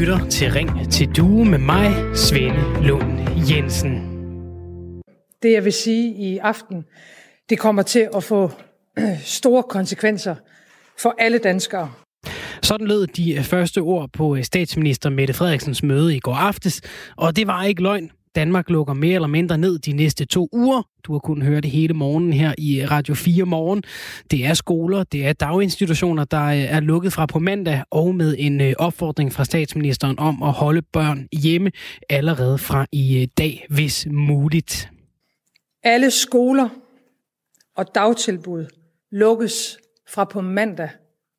lytter til Ring til Due med mig, Svende Lund Jensen. Det jeg vil sige i aften, det kommer til at få store konsekvenser for alle danskere. Sådan lød de første ord på statsminister Mette Frederiksens møde i går aftes, og det var ikke løgn. Danmark lukker mere eller mindre ned de næste to uger. Du har kunnet høre det hele morgen her i Radio 4 morgen. Det er skoler, det er daginstitutioner, der øh, er lukket fra på mandag, og med en øh, opfordring fra statsministeren om at holde børn hjemme allerede fra i øh, dag, hvis muligt. Alle skoler og dagtilbud lukkes fra på mandag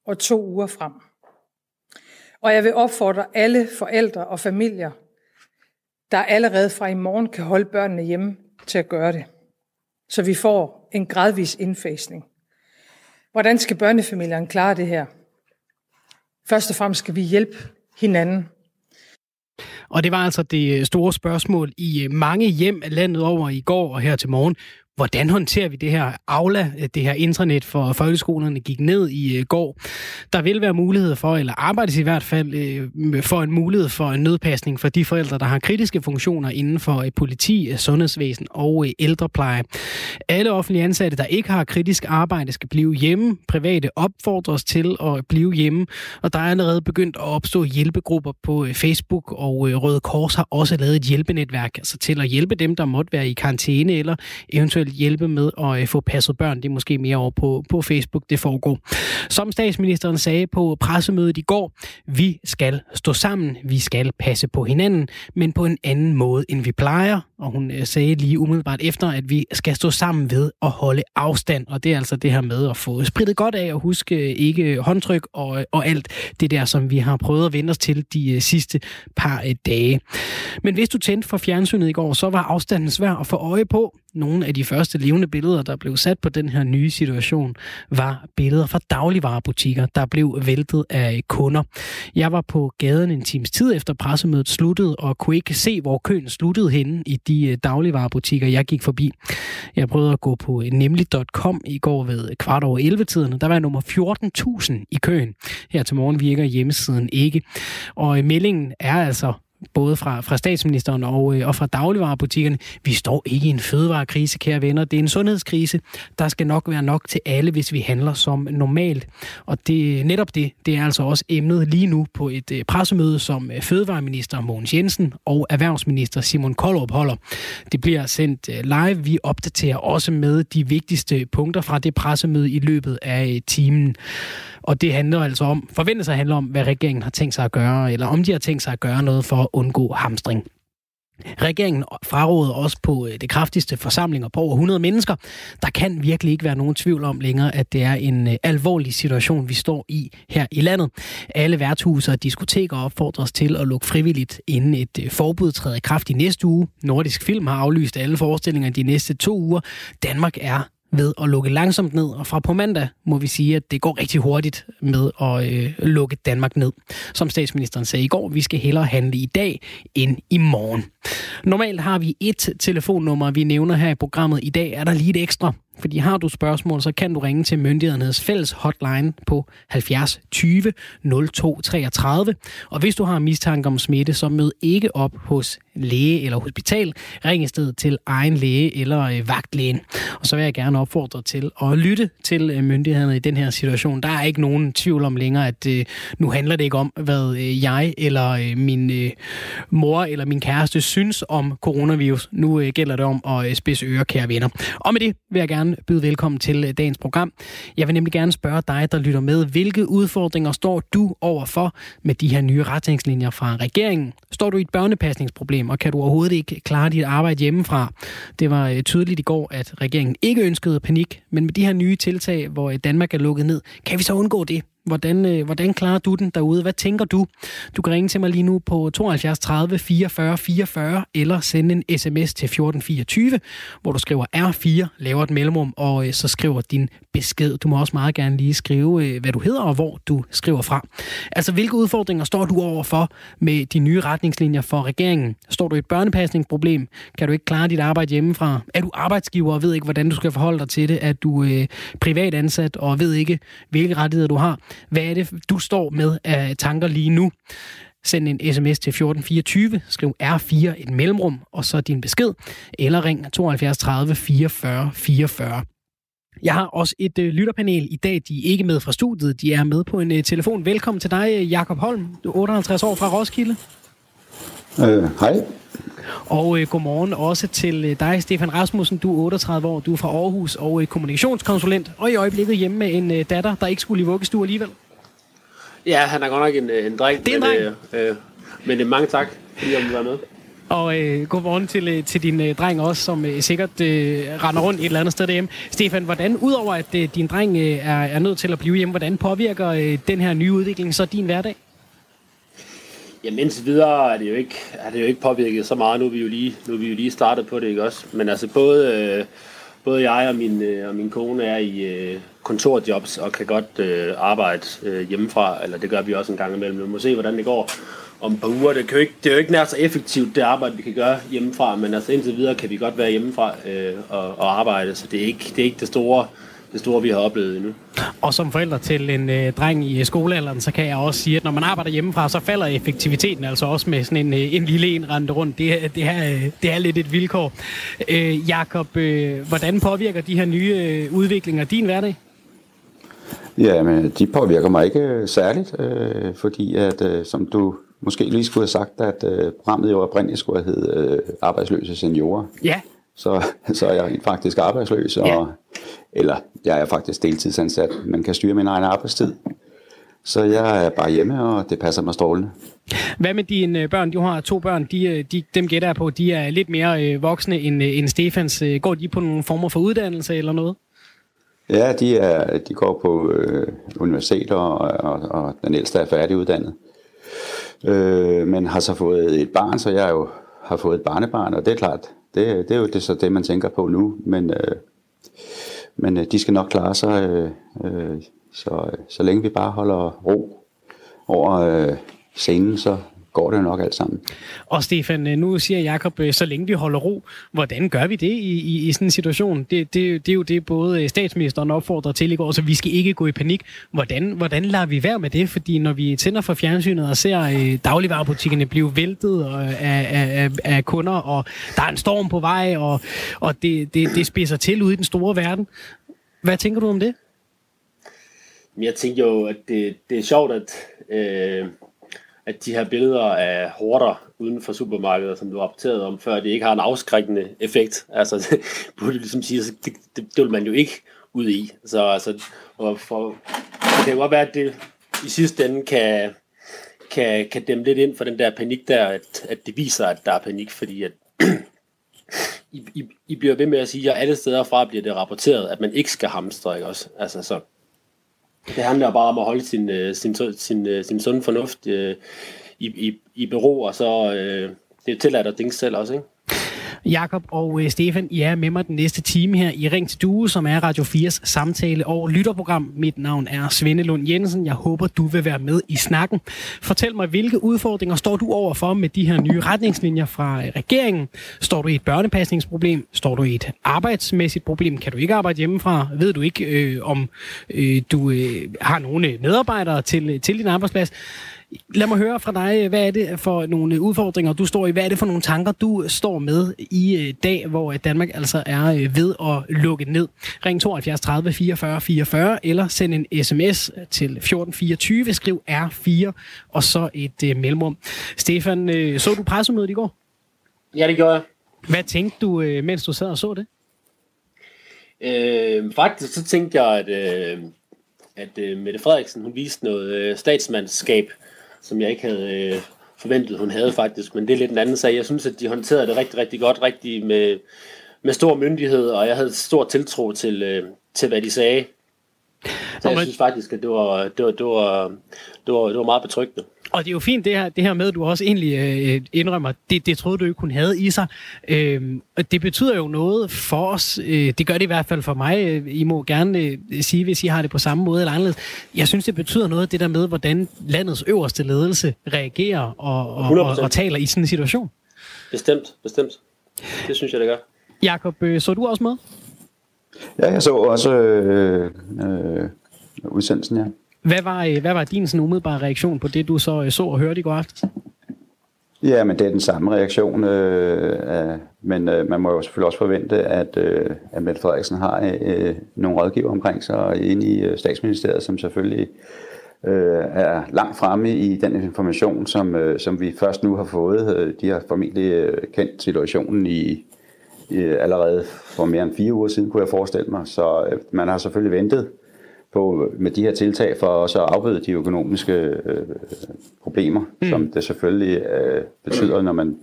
og to uger frem. Og jeg vil opfordre alle forældre og familier, der allerede fra i morgen kan holde børnene hjemme til at gøre det, så vi får en gradvis indfasning. Hvordan skal børnefamilierne klare det her? Først og fremmest skal vi hjælpe hinanden. Og det var altså det øh, store spørgsmål i øh, mange hjem landet over i går og her til morgen. Hvordan håndterer vi det her Aula, øh, det her internet for folkeskolerne gik ned i øh, går? Der vil være mulighed for, eller arbejdes i hvert fald øh, for en mulighed for en nødpasning for de forældre, der har kritiske funktioner inden for politi, sundhedsvæsen og ældrepleje. Alle offentlige ansatte, der ikke har kritisk arbejde, skal blive hjemme. Private opfordres til at blive hjemme, og der er allerede begyndt at opstå hjælpegrupper på Facebook, og Røde Kors har også lavet et hjælpenetværk altså til at hjælpe dem, der måtte være i karantæne eller eventuelt eventuelt hjælpe med at øh, få passet børn. Det er måske mere over på, på Facebook, det foregår. Som statsministeren sagde på pressemødet i går, vi skal stå sammen, vi skal passe på hinanden, men på en anden måde, end vi plejer. Og hun øh, sagde lige umiddelbart efter, at vi skal stå sammen ved at holde afstand. Og det er altså det her med at få spritet godt af og huske øh, ikke håndtryk og, og alt det der, som vi har prøvet at vende os til de sidste par dage. Men hvis du tændte for fjernsynet i går, så var afstanden svær at få øje på. Nogle af de første levende billeder, der blev sat på den her nye situation, var billeder fra dagligvarerbutikker, der blev væltet af kunder. Jeg var på gaden en times tid efter pressemødet sluttede, og kunne ikke se, hvor køen sluttede henne i de øh, dagligvarerbutikker, jeg gik forbi. Jeg prøvede at gå på øh, nemlig.com i går ved kvart over 11-tiden. Der var jeg nummer 14.000 i køen. Her til morgen virker hjemmesiden ikke. Og øh, meldingen er altså både fra, fra statsministeren og, øh, og fra dagligvarerbutikkerne. Vi står ikke i en fødevarekrise, kære venner. Det er en sundhedskrise. Der skal nok være nok til alle, hvis vi handler som normalt. Og det, netop det, det er altså også emnet lige nu på et øh, pressemøde, som øh, fødevareminister Mogens Jensen og erhvervsminister Simon Koldrup holder. Det bliver sendt øh, live. Vi opdaterer også med de vigtigste punkter fra det pressemøde i løbet af øh, timen. Og det handler altså om, forventer sig at handle om, hvad regeringen har tænkt sig at gøre, eller om de har tænkt sig at gøre noget for at undgå hamstring. Regeringen fraråder også på øh, det kraftigste forsamlinger på over 100 mennesker. Der kan virkelig ikke være nogen tvivl om længere, at det er en øh, alvorlig situation, vi står i her i landet. Alle værtshuse og diskoteker opfordres til at lukke frivilligt, inden et øh, forbud træder i kraft i næste uge. Nordisk Film har aflyst alle forestillinger de næste to uger. Danmark er ved at lukke langsomt ned, og fra på mandag må vi sige, at det går rigtig hurtigt med at øh, lukke Danmark ned. Som statsministeren sagde i går, vi skal hellere handle i dag end i morgen. Normalt har vi et telefonnummer, vi nævner her i programmet. I dag er der lige et ekstra. Fordi har du spørgsmål, så kan du ringe til myndighedernes fælles hotline på 70 20 02 33. Og hvis du har mistanke om smitte, så mød ikke op hos læge eller hospital. Ring i stedet til egen læge eller øh, vagtlægen. Og så vil jeg gerne opfordre til at lytte til øh, myndighederne i den her situation. Der er ikke nogen tvivl om længere, at øh, nu handler det ikke om, hvad øh, jeg eller øh, min øh, mor eller min kæreste synes om coronavirus. Nu øh, gælder det om at øh, spidse ører, kære venner. Og med det vil jeg gerne byde velkommen til øh, dagens program. Jeg vil nemlig gerne spørge dig, der lytter med, hvilke udfordringer står du overfor med de her nye retningslinjer fra regeringen? Står du i et børnepasningsproblem, og kan du overhovedet ikke klare dit arbejde hjemmefra? Det var øh, tydeligt i går, at regeringen ikke ønskede panik, men med de her nye tiltag, hvor øh, Danmark er lukket ned, kan vi så undgå det? Hvordan, øh, hvordan klarer du den derude? Hvad tænker du? Du kan ringe til mig lige nu på 72 30 44 44 eller sende en sms til 1424, hvor du skriver R4, laver et mellemrum, og øh, så skriver din besked. Du må også meget gerne lige skrive, øh, hvad du hedder og hvor du skriver fra. Altså, hvilke udfordringer står du overfor med de nye retningslinjer for regeringen? Står du i et børnepasningsproblem? Kan du ikke klare dit arbejde hjemmefra? Er du arbejdsgiver og ved ikke, hvordan du skal forholde dig til det? Er du øh, privat ansat og ved ikke, hvilke rettigheder du har? Hvad er det, du står med af tanker lige nu? Send en sms til 1424, skriv R4 et mellemrum, og så din besked, eller ring 72 30 44 44. Jeg har også et øh, lytterpanel i dag. De er ikke med fra studiet, de er med på en øh, telefon. Velkommen til dig, øh, Jakob Holm. Du er 58 år fra Roskilde. Øh, hej. Og øh, godmorgen også til øh, dig, Stefan Rasmussen. Du er 38 år, du er fra Aarhus og øh, kommunikationskonsulent, og i øjeblikket hjemme med en øh, datter, der ikke skulle i vuggestue alligevel. Ja, han er godt nok en, øh, en dreng. Det er en men, dreng. Øh, øh, men øh, mange tak, fordi jeg være med. Og øh, godmorgen til, øh, til din øh, dreng også, som øh, sikkert øh, render rundt et eller andet sted derhjemme. Stefan, hvordan, udover at øh, din dreng øh, er, er nødt til at blive hjemme, hvordan påvirker øh, den her nye udvikling så din hverdag? Jamen indtil videre er det jo ikke, er det jo ikke påvirket så meget. Nu er vi jo lige, nu er vi jo lige startet på det, ikke også? Men altså både, øh, både jeg og min, øh, og min kone er i øh, kontorjobs og kan godt øh, arbejde øh, hjemmefra, eller det gør vi også en gang imellem. Vi må se, hvordan det går om et par uger. Det, kan jo ikke, det er jo ikke nær så effektivt, det arbejde, vi kan gøre hjemmefra, men altså indtil videre kan vi godt være hjemmefra øh, og, og arbejde, så det er ikke det, er ikke det store det store, vi har oplevet endnu. Og som forælder til en øh, dreng i øh, skolealderen, så kan jeg også sige, at når man arbejder hjemmefra, så falder effektiviteten altså også med sådan en, øh, en lille en rende rundt. Det, er- det, er, øh, det er lidt et vilkår. Øh, Jakob, øh, hvordan påvirker de her nye øh, udviklinger din hverdag? Ja, men de påvirker mig ikke øh, særligt, øh, fordi at, øh, som du måske lige skulle have sagt, at øh, programmet jo oprindeligt skulle have heddet øh, Arbejdsløse Seniorer. Ja, Så, så er jeg faktisk arbejdsløs, og, Ja. Eller jeg er faktisk deltidsansat. Man kan styre min egen arbejdstid. Så jeg er bare hjemme, og det passer mig strålende. Hvad med dine øh, børn? Du har to børn, de, øh, de, dem gætter jeg på, de er lidt mere øh, voksne end, end Stefans. Går de på nogle former for uddannelse eller noget? Ja, de, er, de går på øh, universiteter, og, og, og den ældste er færdiguddannet. Øh, men har så fået et barn, så jeg jo har fået et barnebarn, og det er klart, det, det er jo det, så det, man tænker på nu. Men, øh, men øh, de skal nok klare sig, øh, øh, så, øh, så længe vi bare holder ro over øh, scenen, så går det jo nok alt sammen. Og Stefan, øh, nu siger Jakob, øh, så længe vi holder ro, hvordan gør vi det i, i, i sådan en situation? Det, det, det er jo det, både øh, statsministeren opfordrer til i går, så vi skal ikke gå i panik. Hvordan, hvordan lader vi være med det? Fordi når vi tænder for fjernsynet og ser øh, dagligvarerbutikkerne blive væltet af, af, af, af kunder, og der er en storm på vej, og, og det, det, det spidser til ude i den store verden. Hvad tænker du om det? Men jeg tænker jo, at det, det er sjovt, at, øh, at de her billeder af horder uden for supermarkeder, som du rapporterede om før, det ikke har en afskrækkende effekt. Altså, det burde ligesom sige, det, det, det vil man jo ikke ud i. Så altså, og for, det kan jo godt være, at det i sidste ende kan, kan, kan dæmme lidt ind for den der panik der, at, at det viser, at der er panik, fordi at I, I, I bliver ved med at sige, at alle steder fra bliver det rapporteret, at man ikke skal hamstre, ikke også? Altså, så det handler bare om at holde sin, øh, sin, sin, sin, sin sunde fornuft øh, i, i, i bero, og så øh, det er tilladt at tænke selv også, ikke? Jakob og øh, Stefan, I er med mig den næste time her i Ring til Due, som er Radio 4's samtale- og lytterprogram. Mit navn er Svende Lund Jensen. Jeg håber, du vil være med i snakken. Fortæl mig, hvilke udfordringer står du overfor med de her nye retningslinjer fra øh, regeringen? Står du i et børnepasningsproblem? Står du i et arbejdsmæssigt problem? Kan du ikke arbejde hjemmefra? Ved du ikke, øh, om øh, du øh, har nogle øh, medarbejdere til, til din arbejdsplads? Lad mig høre fra dig, hvad er det for nogle udfordringer, du står i? Hvad er det for nogle tanker, du står med i øh, dag, hvor øh, Danmark altså er øh, ved at lukke ned? Ring 72 30 44 44 eller send en sms til 1424, skriv R4 og så et mellemrum. Stefan, så du pressemødet i går? Ja, det gjorde jeg. Hvad tænkte du, mens du sad og så det? Øh, faktisk så tænkte jeg, at, øh, at øh, Mette Frederiksen, hun viste noget øh, statsmandskab, som jeg ikke havde øh, forventet, hun havde faktisk. Men det er lidt en anden sag. Jeg synes, at de håndterede det rigtig, rigtig godt, rigtig med, med stor myndighed, og jeg havde stor tiltro til, øh, til hvad de sagde. Så Nå, jeg synes faktisk, at det var, det var, det var, det var, det var meget betryggende. Og det er jo fint, det her, det her med, at du også egentlig øh, indrømmer, det, det troede du ikke, hun havde i sig. Øhm, og det betyder jo noget for os. Øh, det gør det i hvert fald for mig. Øh, I må gerne øh, sige, hvis I har det på samme måde eller anderledes. Jeg synes, det betyder noget, det der med, hvordan landets øverste ledelse reagerer og, og, og, 100%. og taler i sådan en situation. Bestemt, bestemt. Det synes jeg, det gør. Jakob, øh, så du også med? Ja, jeg så også øh, øh, udsendelsen, ja. Hvad var, øh, hvad var din sådan umiddelbare reaktion på det, du så øh, så og hørte i går aftes? Ja, men det er den samme reaktion. Øh, men øh, man må jo selvfølgelig også forvente, at, øh, at Mette Frederiksen har øh, nogle rådgiver omkring sig inde i øh, statsministeriet, som selvfølgelig øh, er langt fremme i den information, som, øh, som vi først nu har fået. Øh, de har formentlig øh, kendt situationen i, i allerede for mere end fire uger siden, kunne jeg forestille mig. Så øh, man har selvfølgelig ventet på med de her tiltag for også at afbøde de økonomiske øh, problemer, mm. som det selvfølgelig øh, betyder, når man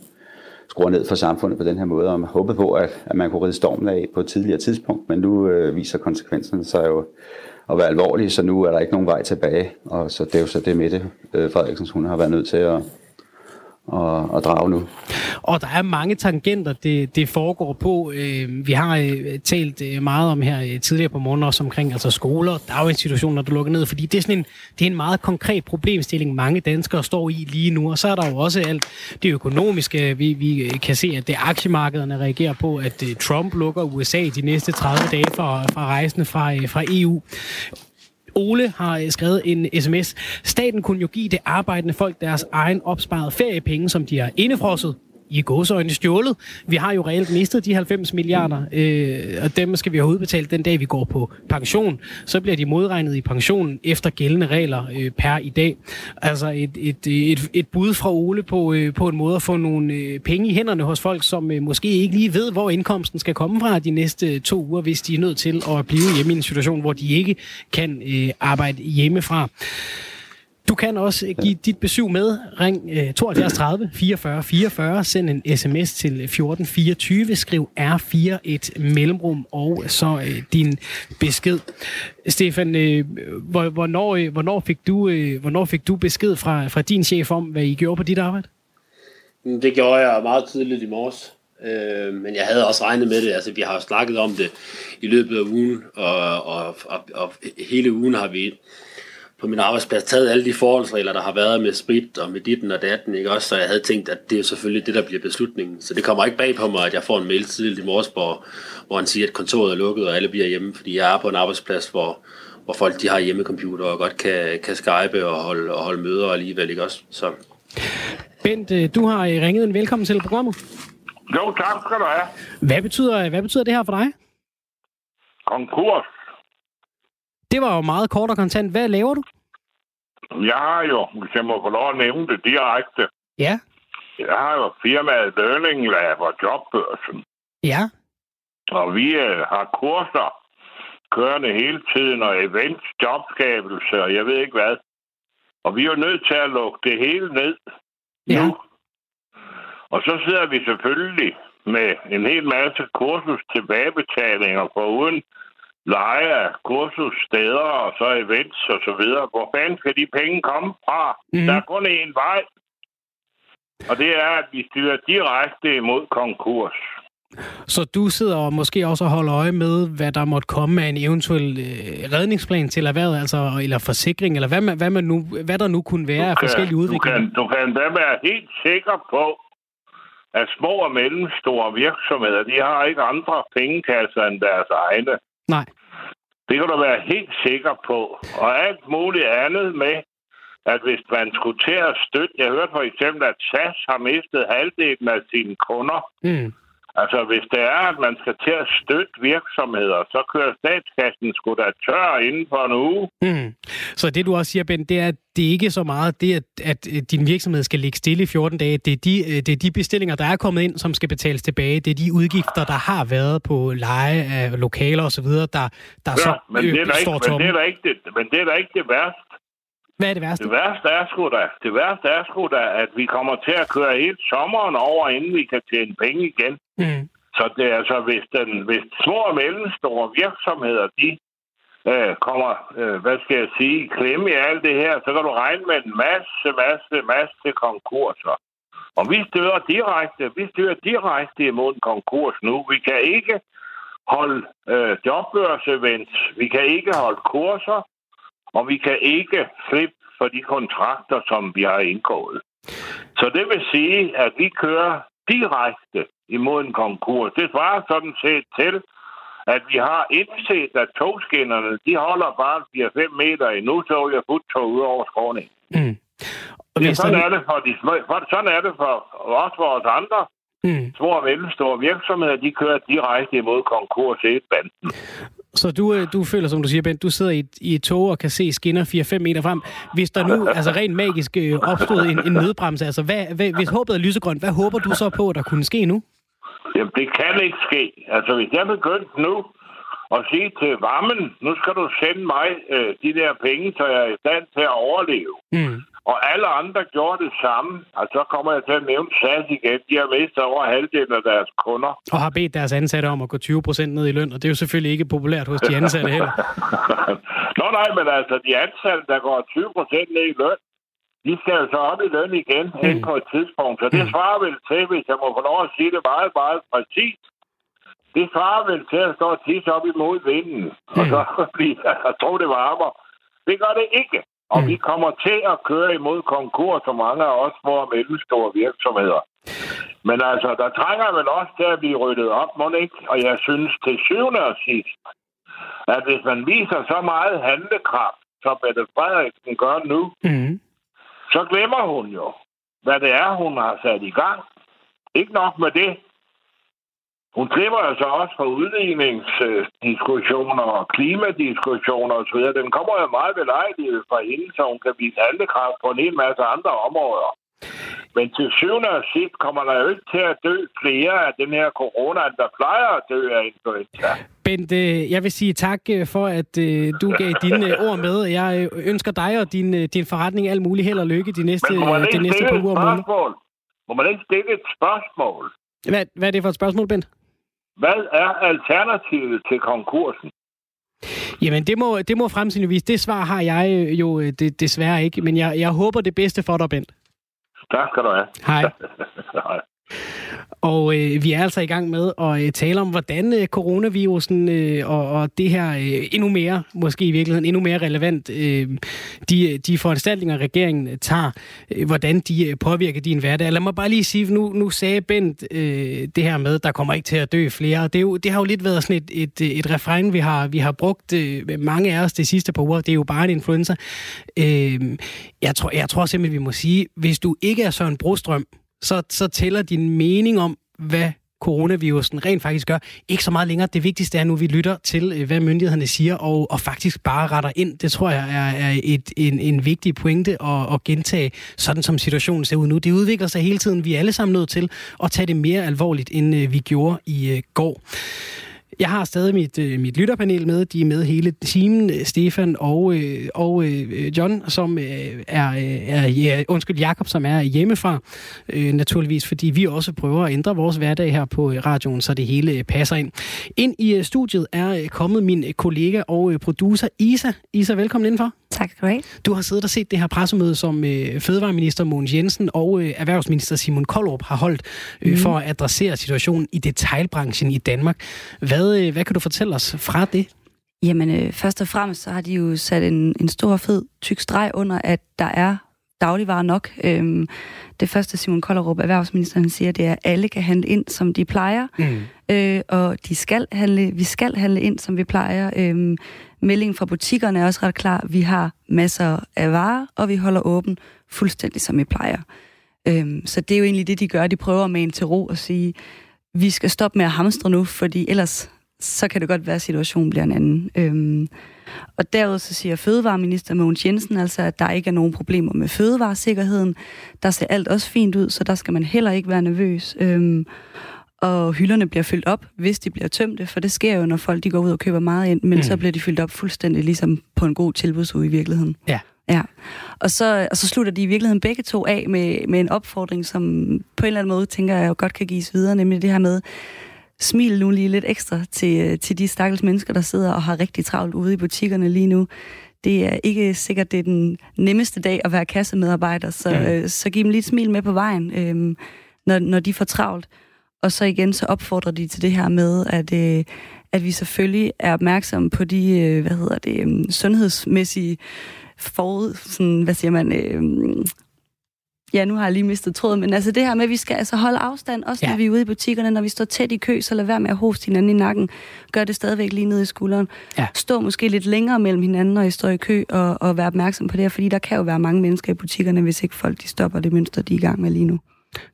skruer ned for samfundet på den her måde, og man håbede på, at, at man kunne ride stormen af på et tidligere tidspunkt, men nu øh, viser konsekvenserne sig jo at være alvorlige, så nu er der ikke nogen vej tilbage, og så det er jo så det Mette øh, Frederiksen, hun har været nødt til at, at, at drage nu. Og der er mange tangenter, det, det foregår på. Øh, vi har øh, talt øh, meget om her tidligere på morgenen, også omkring altså skoler, daginstitutioner, der lukker ned, fordi det er sådan en, det er en meget konkret problemstilling, mange danskere står i lige nu. Og så er der jo også alt det økonomiske. Vi, vi kan se, at det aktiemarkederne reagerer på, at Trump lukker USA de næste 30 dage fra, fra rejsende fra, fra EU. Ole har øh, skrevet en sms. Staten kunne jo give det arbejdende folk deres egen opsparede feriepenge, som de har indefrosset i gåsøjne stjålet. Vi har jo reelt mistet de 90 milliarder, øh, og dem skal vi have udbetalt den dag, vi går på pension. Så bliver de modregnet i pensionen efter gældende regler øh, per i dag. Altså et, et, et, et bud fra Ole på, øh, på en måde at få nogle øh, penge i hænderne hos folk, som øh, måske ikke lige ved, hvor indkomsten skal komme fra de næste to uger, hvis de er nødt til at blive hjemme i en situation, hvor de ikke kan øh, arbejde hjemmefra. Du kan også give dit besøg med. Ring 72 30 44 44. Send en sms til 1424. Skriv R4 et mellemrum og så øh, din besked. Stefan, øh, hvornår, øh, hvornår, fik du, øh, hvornår fik du besked fra, fra din chef om, hvad I gjorde på dit arbejde? Det gjorde jeg meget tidligt i morges. Øh, men jeg havde også regnet med det. Altså, vi har jo snakket om det i løbet af ugen, og, og, og, og hele ugen har vi på min arbejdsplads taget alle de forholdsregler, der har været med sprit og med ditten og datten, ikke også? Så jeg havde tænkt, at det er jo selvfølgelig det, der bliver beslutningen. Så det kommer ikke bag på mig, at jeg får en mail tidligt i morges, hvor, hvor han siger, at kontoret er lukket, og alle bliver hjemme, fordi jeg er på en arbejdsplads, hvor, hvor folk de har hjemmecomputer og godt kan, kan skype og holde, og holde møder alligevel, ikke også? Så. Bent, øh, du har øh, ringet en velkommen til programmet. Jo, tak skal du have. Hvad betyder, hvad betyder det her for dig? Konkurs. Det var jo meget kort og kontant. Hvad laver du? Jeg har jo, hvis jeg må få lov at nævne det direkte. Ja. Jeg har jo firmaet Learning Lab og Jobbørsen. Ja. Og vi øh, har kurser kørende hele tiden, og events, jobskabelse, og jeg ved ikke hvad. Og vi er jo nødt til at lukke det hele ned ja. nu. Og så sidder vi selvfølgelig med en hel masse kursus tilbagebetalinger for uden leje af kursussteder og så events og så videre. Hvor fanden skal de penge komme fra? Mm. Der er kun én vej. Og det er, at vi styrer direkte imod konkurs. Så du sidder og måske også og holder øje med, hvad der måtte komme af en eventuel øh, redningsplan til erhvervet, altså, eller forsikring, eller hvad, man, hvad, man nu, hvad der nu kunne være af forskellige udviklinger? Du kan, du kan da være helt sikker på, at små og mellemstore virksomheder, de har ikke andre pengekasser end deres egne. Nej. Det kan du være helt sikker på. Og alt muligt andet med, at hvis man skulle til at støtte... Jeg hørte for eksempel, at SAS har mistet halvdelen af sine kunder. Mm. Altså, hvis det er, at man skal til at støtte virksomheder, så kører statskassen sgu da tør inden for en uge. Mm. Så det, du også siger, Ben, det er, at det er ikke så meget det, at, at din virksomhed skal ligge stille i 14 dage. Det er, de, øh, det er de bestillinger, der er kommet ind, som skal betales tilbage. Det er de udgifter, der har været på leje af lokaler osv., der, der ja, så men det er der står ikke, men det er der ikke det, men det er der ikke det værste. Hvad er det værste? Det værste er sgu da, det værste er sgu da, at vi kommer til at køre hele sommeren over, inden vi kan tjene penge igen. Mm. Så det er altså, hvis, den, hvis små og mellemstore virksomheder, de øh, kommer, øh, hvad skal jeg sige, klemme i alt det her, så kan du regne med en masse, masse, masse konkurser. Og vi støder direkte, vi støder direkte imod en konkurs nu. Vi kan ikke holde øh, jobbørsevents, vi kan ikke holde kurser, og vi kan ikke slippe for de kontrakter, som vi har indgået. Så det vil sige, at vi kører direkte imod en konkurs. Det svarer sådan set til, at vi har indset, at togskinnerne, de holder bare 4-5 meter endnu, så jeg tog ud over skråningen. Mm. Og det, sådan, er det for de små, for, sådan er det for os, for os andre. Mm. Små og mellemstore virksomheder, de kører direkte imod konkurs i banden. Så du, øh, du føler, som du siger, Bent, du sidder i et, i et tog og kan se skinner 4-5 meter frem. Hvis der nu altså rent magisk øh, opstod en, en nødbremse, altså hvad, hvad, hvis håbet er lysegrønt, hvad håber du så på, at der kunne ske nu? Jamen, det kan ikke ske. Altså, hvis jeg begyndte nu at sige til varmen, nu skal du sende mig øh, de der penge, så jeg er i stand til at overleve. Mm og alle andre gjorde det samme, og så kommer jeg til at nævne SAS igen. De har mistet over halvdelen af deres kunder. Og har bedt deres ansatte om at gå 20 procent ned i løn, og det er jo selvfølgelig ikke populært hos de ansatte heller. Nå nej, men altså, de ansatte, der går 20 procent ned i løn, de skal så op i løn igen mm. ind på et tidspunkt. Så det mm. svarer vel til, hvis jeg må få lov at sige det meget, meget præcist, det svarer vel til at stå og tisse op imod vinden, mm. og så blive, jeg tror, det varmer. Det gør det ikke. Og mm. vi kommer til at køre imod konkurs, som mange af os små og mellemstore virksomheder. Men altså, der trænger vel også til at blive ryddet op, må ikke? Og jeg synes til syvende og sidst, at hvis man viser så meget handlekraft, som Mette Frederiksen gør nu, mm. så glemmer hun jo, hvad det er, hun har sat i gang. Ikke nok med det, hun klipper altså også for udligningsdiskussioner og klimadiskussioner osv. Den kommer jo meget belejligt fra hende, så hun kan vise handlekraft på en hel masse andre områder. Men til syvende og sidst kommer der jo ikke til at dø flere af den her corona, end der plejer at dø af influenza. Bent, øh, jeg vil sige tak øh, for, at øh, du gav dine ord med. Jeg ønsker dig og din, din forretning alt muligt held og lykke de næste, de næste par uger og måneder. Må man ikke stille et spørgsmål? Hvad, hvad er det for et spørgsmål, Bent? Hvad er alternativet til konkursen? Jamen, det må, det må vise. Det svar har jeg øh, jo øh, det, desværre ikke, men jeg, jeg håber det bedste for dig, Bent. Tak skal du have. Hej. Hej. Og øh, vi er altså i gang med at øh, tale om, hvordan øh, coronavirusen øh, og, og det her øh, endnu mere, måske i virkeligheden endnu mere relevant, øh, de, de foranstaltninger, regeringen tager, øh, hvordan de øh, påvirker din hverdag. Lad mig bare lige sige, nu, nu sagde Bent øh, det her med, der kommer ikke til at dø flere. Det, er jo, det har jo lidt været sådan et, et, øh, et refrain, vi har, vi har brugt øh, mange af os det sidste par uger. Det er jo bare en influenza. Øh, jeg, tror, jeg tror simpelthen, vi må sige, hvis du ikke er Søren Brostrøm, så, så tæller din mening om, hvad coronavirusen rent faktisk gør, ikke så meget længere. Det vigtigste er nu, at vi lytter til, øh, hvad myndighederne siger, og, og faktisk bare retter ind. Det tror jeg er, er et, en, en vigtig pointe at, at gentage, sådan som situationen ser ud nu. Det udvikler sig hele tiden. Vi er alle sammen nødt til at tage det mere alvorligt, end øh, vi gjorde i øh, går. Jeg har stadig mit, øh, mit lytterpanel med. De er med hele timen. Stefan og, øh, og øh, John, som øh, er, øh, er ja, undskyld, Jakob, som er hjemmefra, øh, naturligvis, fordi vi også prøver at ændre vores hverdag her på øh, radioen, så det hele øh, passer ind. Ind i øh, studiet er øh, kommet min øh, kollega og øh, producer Isa. Isa, velkommen indenfor. Tak skal du have. Du har siddet og set det her pressemøde, som øh, Fødevareminister Mogens Jensen og øh, Erhvervsminister Simon Koldrup har holdt øh, mm. for at adressere situationen i detailbranchen i Danmark. Hvad, øh, hvad kan du fortælle os fra det? Jamen, øh, først og fremmest så har de jo sat en, en stor, fed, tyk streg under, at der er dagligvarer nok. Øhm, det første Simon Kollerup, erhvervsministeren, siger, det er, at alle kan handle ind, som de plejer. Mm. Øh, og de skal handle, vi skal handle ind, som vi plejer. Øhm, meldingen fra butikkerne er også ret klar. Vi har masser af varer, og vi holder åben fuldstændig, som vi plejer. Øhm, så det er jo egentlig det, de gør. De prøver med en til ro og sige, vi skal stoppe med at hamstre nu, fordi ellers så kan det godt være, at situationen bliver en anden. Øhm, og derudover så siger Fødevareminister Mogens Jensen altså, at der ikke er nogen problemer med fødevaresikkerheden. Der ser alt også fint ud, så der skal man heller ikke være nervøs. Øhm, og hylderne bliver fyldt op, hvis de bliver tømte, for det sker jo, når folk de går ud og køber meget ind, men mm. så bliver de fyldt op fuldstændig ligesom på en god tilbudsuge i virkeligheden. Ja. Ja, og så, og så slutter de i virkeligheden begge to af med, med en opfordring, som på en eller anden måde, tænker jeg jo godt kan gives videre, nemlig det her med, smil nu lige lidt ekstra til, til de stakkels mennesker, der sidder og har rigtig travlt ude i butikkerne lige nu. Det er ikke sikkert, det er den nemmeste dag at være kassemedarbejder, så, mm. øh, så giv dem lige et smil med på vejen, øh, når, når de får travlt. Og så igen, så opfordrer de til det her med, at, øh, at vi selvfølgelig er opmærksomme på de, øh, hvad hedder det, øh, sundhedsmæssige forud, sådan, hvad siger man, øh, ja, nu har jeg lige mistet tråden, men altså det her med, at vi skal altså holde afstand, også ja. når vi er ude i butikkerne, når vi står tæt i kø, så lad være med at hoste hinanden i nakken. Gør det stadigvæk lige ned i skulderen. Ja. Stå måske lidt længere mellem hinanden, når I står i kø, og, og være opmærksom på det her, fordi der kan jo være mange mennesker i butikkerne, hvis ikke folk de stopper det mønster, de er i gang med lige nu.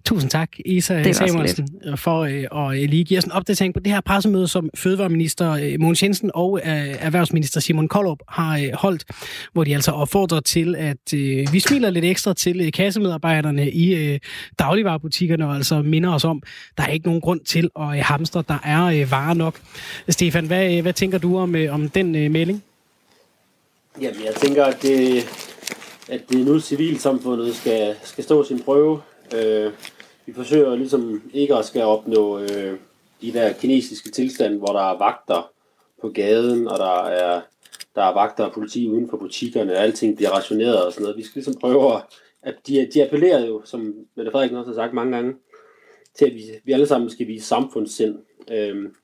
Tusind tak, Isa Samuelsen, for øh, at lige give os en opdatering på det her pressemøde, som Fødevareminister øh, Mogens Jensen og øh, Erhvervsminister Simon Koldrup har holdt, hvor de altså opfordrer til, at vi smiler lidt ekstra til kassemedarbejderne i dagligvarerbutikkerne, og altså minder os om, der er ikke nogen grund til at hamstre, der er varer nok. Stefan, hvad, hvad tænker du om, om den melding? Jamen, jeg tænker, at det, at det nu civilsamfundet skal, skal stå sin prøve Øh, vi forsøger ligesom ikke at skal opnå øh, de der kinesiske tilstande, hvor der er vagter på gaden, og der er, der er vagter og politi uden for butikkerne, og alting bliver rationeret og sådan noget. Vi skal ligesom prøve at, de, de appellerer jo, som Mette Frederiksen også har sagt mange gange, til at vi, vi alle sammen skal vise samfundssind. Øhm,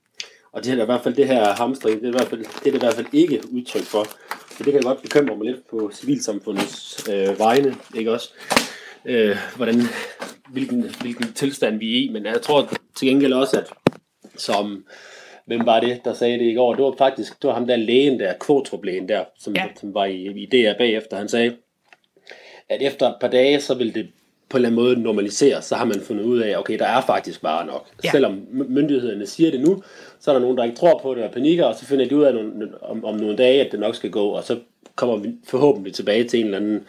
og det er i hvert fald det her hamstring, det er, i hvert fald, det er det i hvert fald ikke udtryk for. Så det kan godt bekymre mig lidt på civilsamfundets øh, vegne, ikke også? Øh, hvordan, hvilken, hvilken tilstand vi er i, men jeg tror til gengæld også, at som, hvem var det, der sagde det i går, det var faktisk, det var ham der lægen der, kvotroplægen der, som, ja. som var i, i DR bagefter, han sagde, at efter et par dage, så vil det på en eller anden måde normalisere, så har man fundet ud af, okay, der er faktisk bare nok. Ja. Selvom myndighederne siger det nu, så er der nogen, der ikke tror på det og panikker, og så finder de ud af nogle, om, om nogle dage, at det nok skal gå, og så kommer vi forhåbentlig tilbage til en eller anden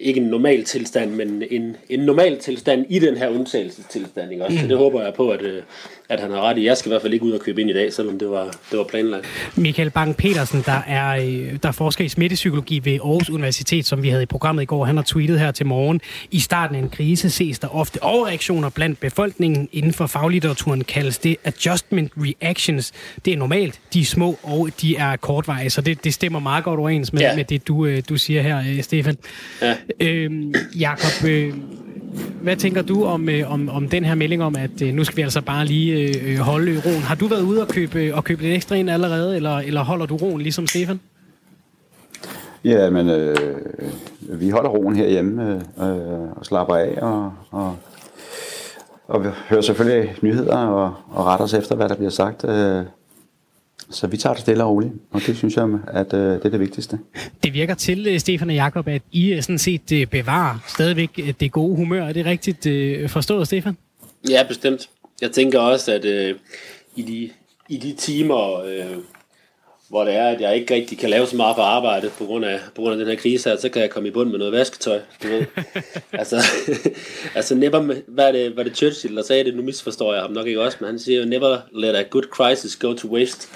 ikke en normal tilstand, men en, en normal tilstand i den her undtagelsestilstand. Ikke også? Så det håber jeg på, at, øh, at han har ret i. Jeg skal i hvert fald ikke ud og købe ind i dag, selvom det var, det var planlagt. Michael Bang-Petersen, der er, øh, der forsker i smittepsykologi ved Aarhus Universitet, som vi havde i programmet i går, han har tweetet her til morgen. I starten af en krise ses der ofte overreaktioner blandt befolkningen. Inden for faglitteraturen kaldes det adjustment reactions. Det er normalt, de er små, og de er kortvarige, så det, det stemmer meget godt overens med, ja. med det, du, øh, du siger her, Stefan. Ja. Øh, Jakob, øh, hvad tænker du om, øh, om, om den her melding om, at øh, nu skal vi altså bare lige øh, øh holde roen? Har du været ude og købe, øh, og købe lidt ekstra ind allerede, eller, eller holder du roen ligesom Stefan? Ja, men øh, vi holder roen herhjemme øh, øh og slapper af og, og, og vi hører selvfølgelig nyheder og, og retter os efter, hvad der bliver sagt. Øh, så vi tager det stille og roligt, og det synes jeg, at øh, det er det vigtigste. Det virker til, øh, Stefan og Jakob, at I øh, sådan set bevarer stadigvæk det gode humør. Er det rigtigt forstået, Stefan? Ja, bestemt. Jeg tænker også, at øh, i, de, i de timer, øh, hvor det er, at jeg ikke rigtig kan lave så meget på arbejde på grund af, på grund af den her krise her, så kan jeg komme i bund med noget vasketøj. Du ved. altså, altså never, hvad er det, hvad er det Churchill, der sagde det? Nu misforstår jeg ham nok ikke også, men han siger jo, never let a good crisis go to waste.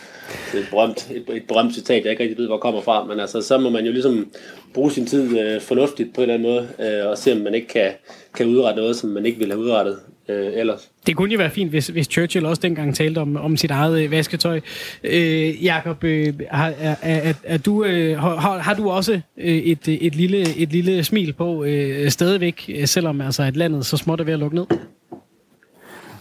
Det er et berømt, et, et berømt citat, jeg ikke rigtig ved, hvor kommer fra, men altså, så må man jo ligesom bruge sin tid øh, fornuftigt på en eller anden måde, øh, og se om man ikke kan, kan udrette noget, som man ikke ville have udrettet øh, ellers. Det kunne jo være fint, hvis, hvis Churchill også dengang talte om, om sit eget øh, vasketøj. Øh, Jakob, øh, har, er, er, er du, øh, har, har du også øh, et, et, lille, et lille smil på øh, stadigvæk, selvom altså, at landet så småt er ved at lukke ned?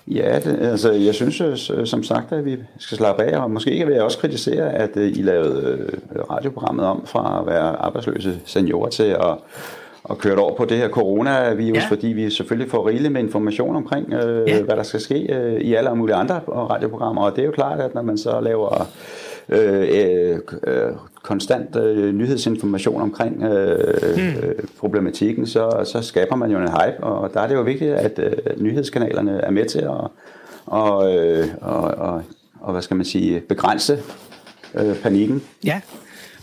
Ja, det, altså jeg synes øh, som sagt, at vi skal slappe af, og måske vil jeg også kritisere, at øh, I lavede øh, radioprogrammet om fra at være arbejdsløse seniorer til at og kørt over på det her coronavirus, ja. fordi vi selvfølgelig får rigeligt med information omkring, øh, ja. hvad der skal ske øh, i alle mulige andre radioprogrammer. Og det er jo klart, at når man så laver øh, øh, konstant øh, nyhedsinformation omkring øh, hmm. problematikken, så, så skaber man jo en hype, og der er det jo vigtigt, at øh, nyhedskanalerne er med til at og, øh, og, og, og, hvad skal man sige, begrænse øh, panikken. Ja,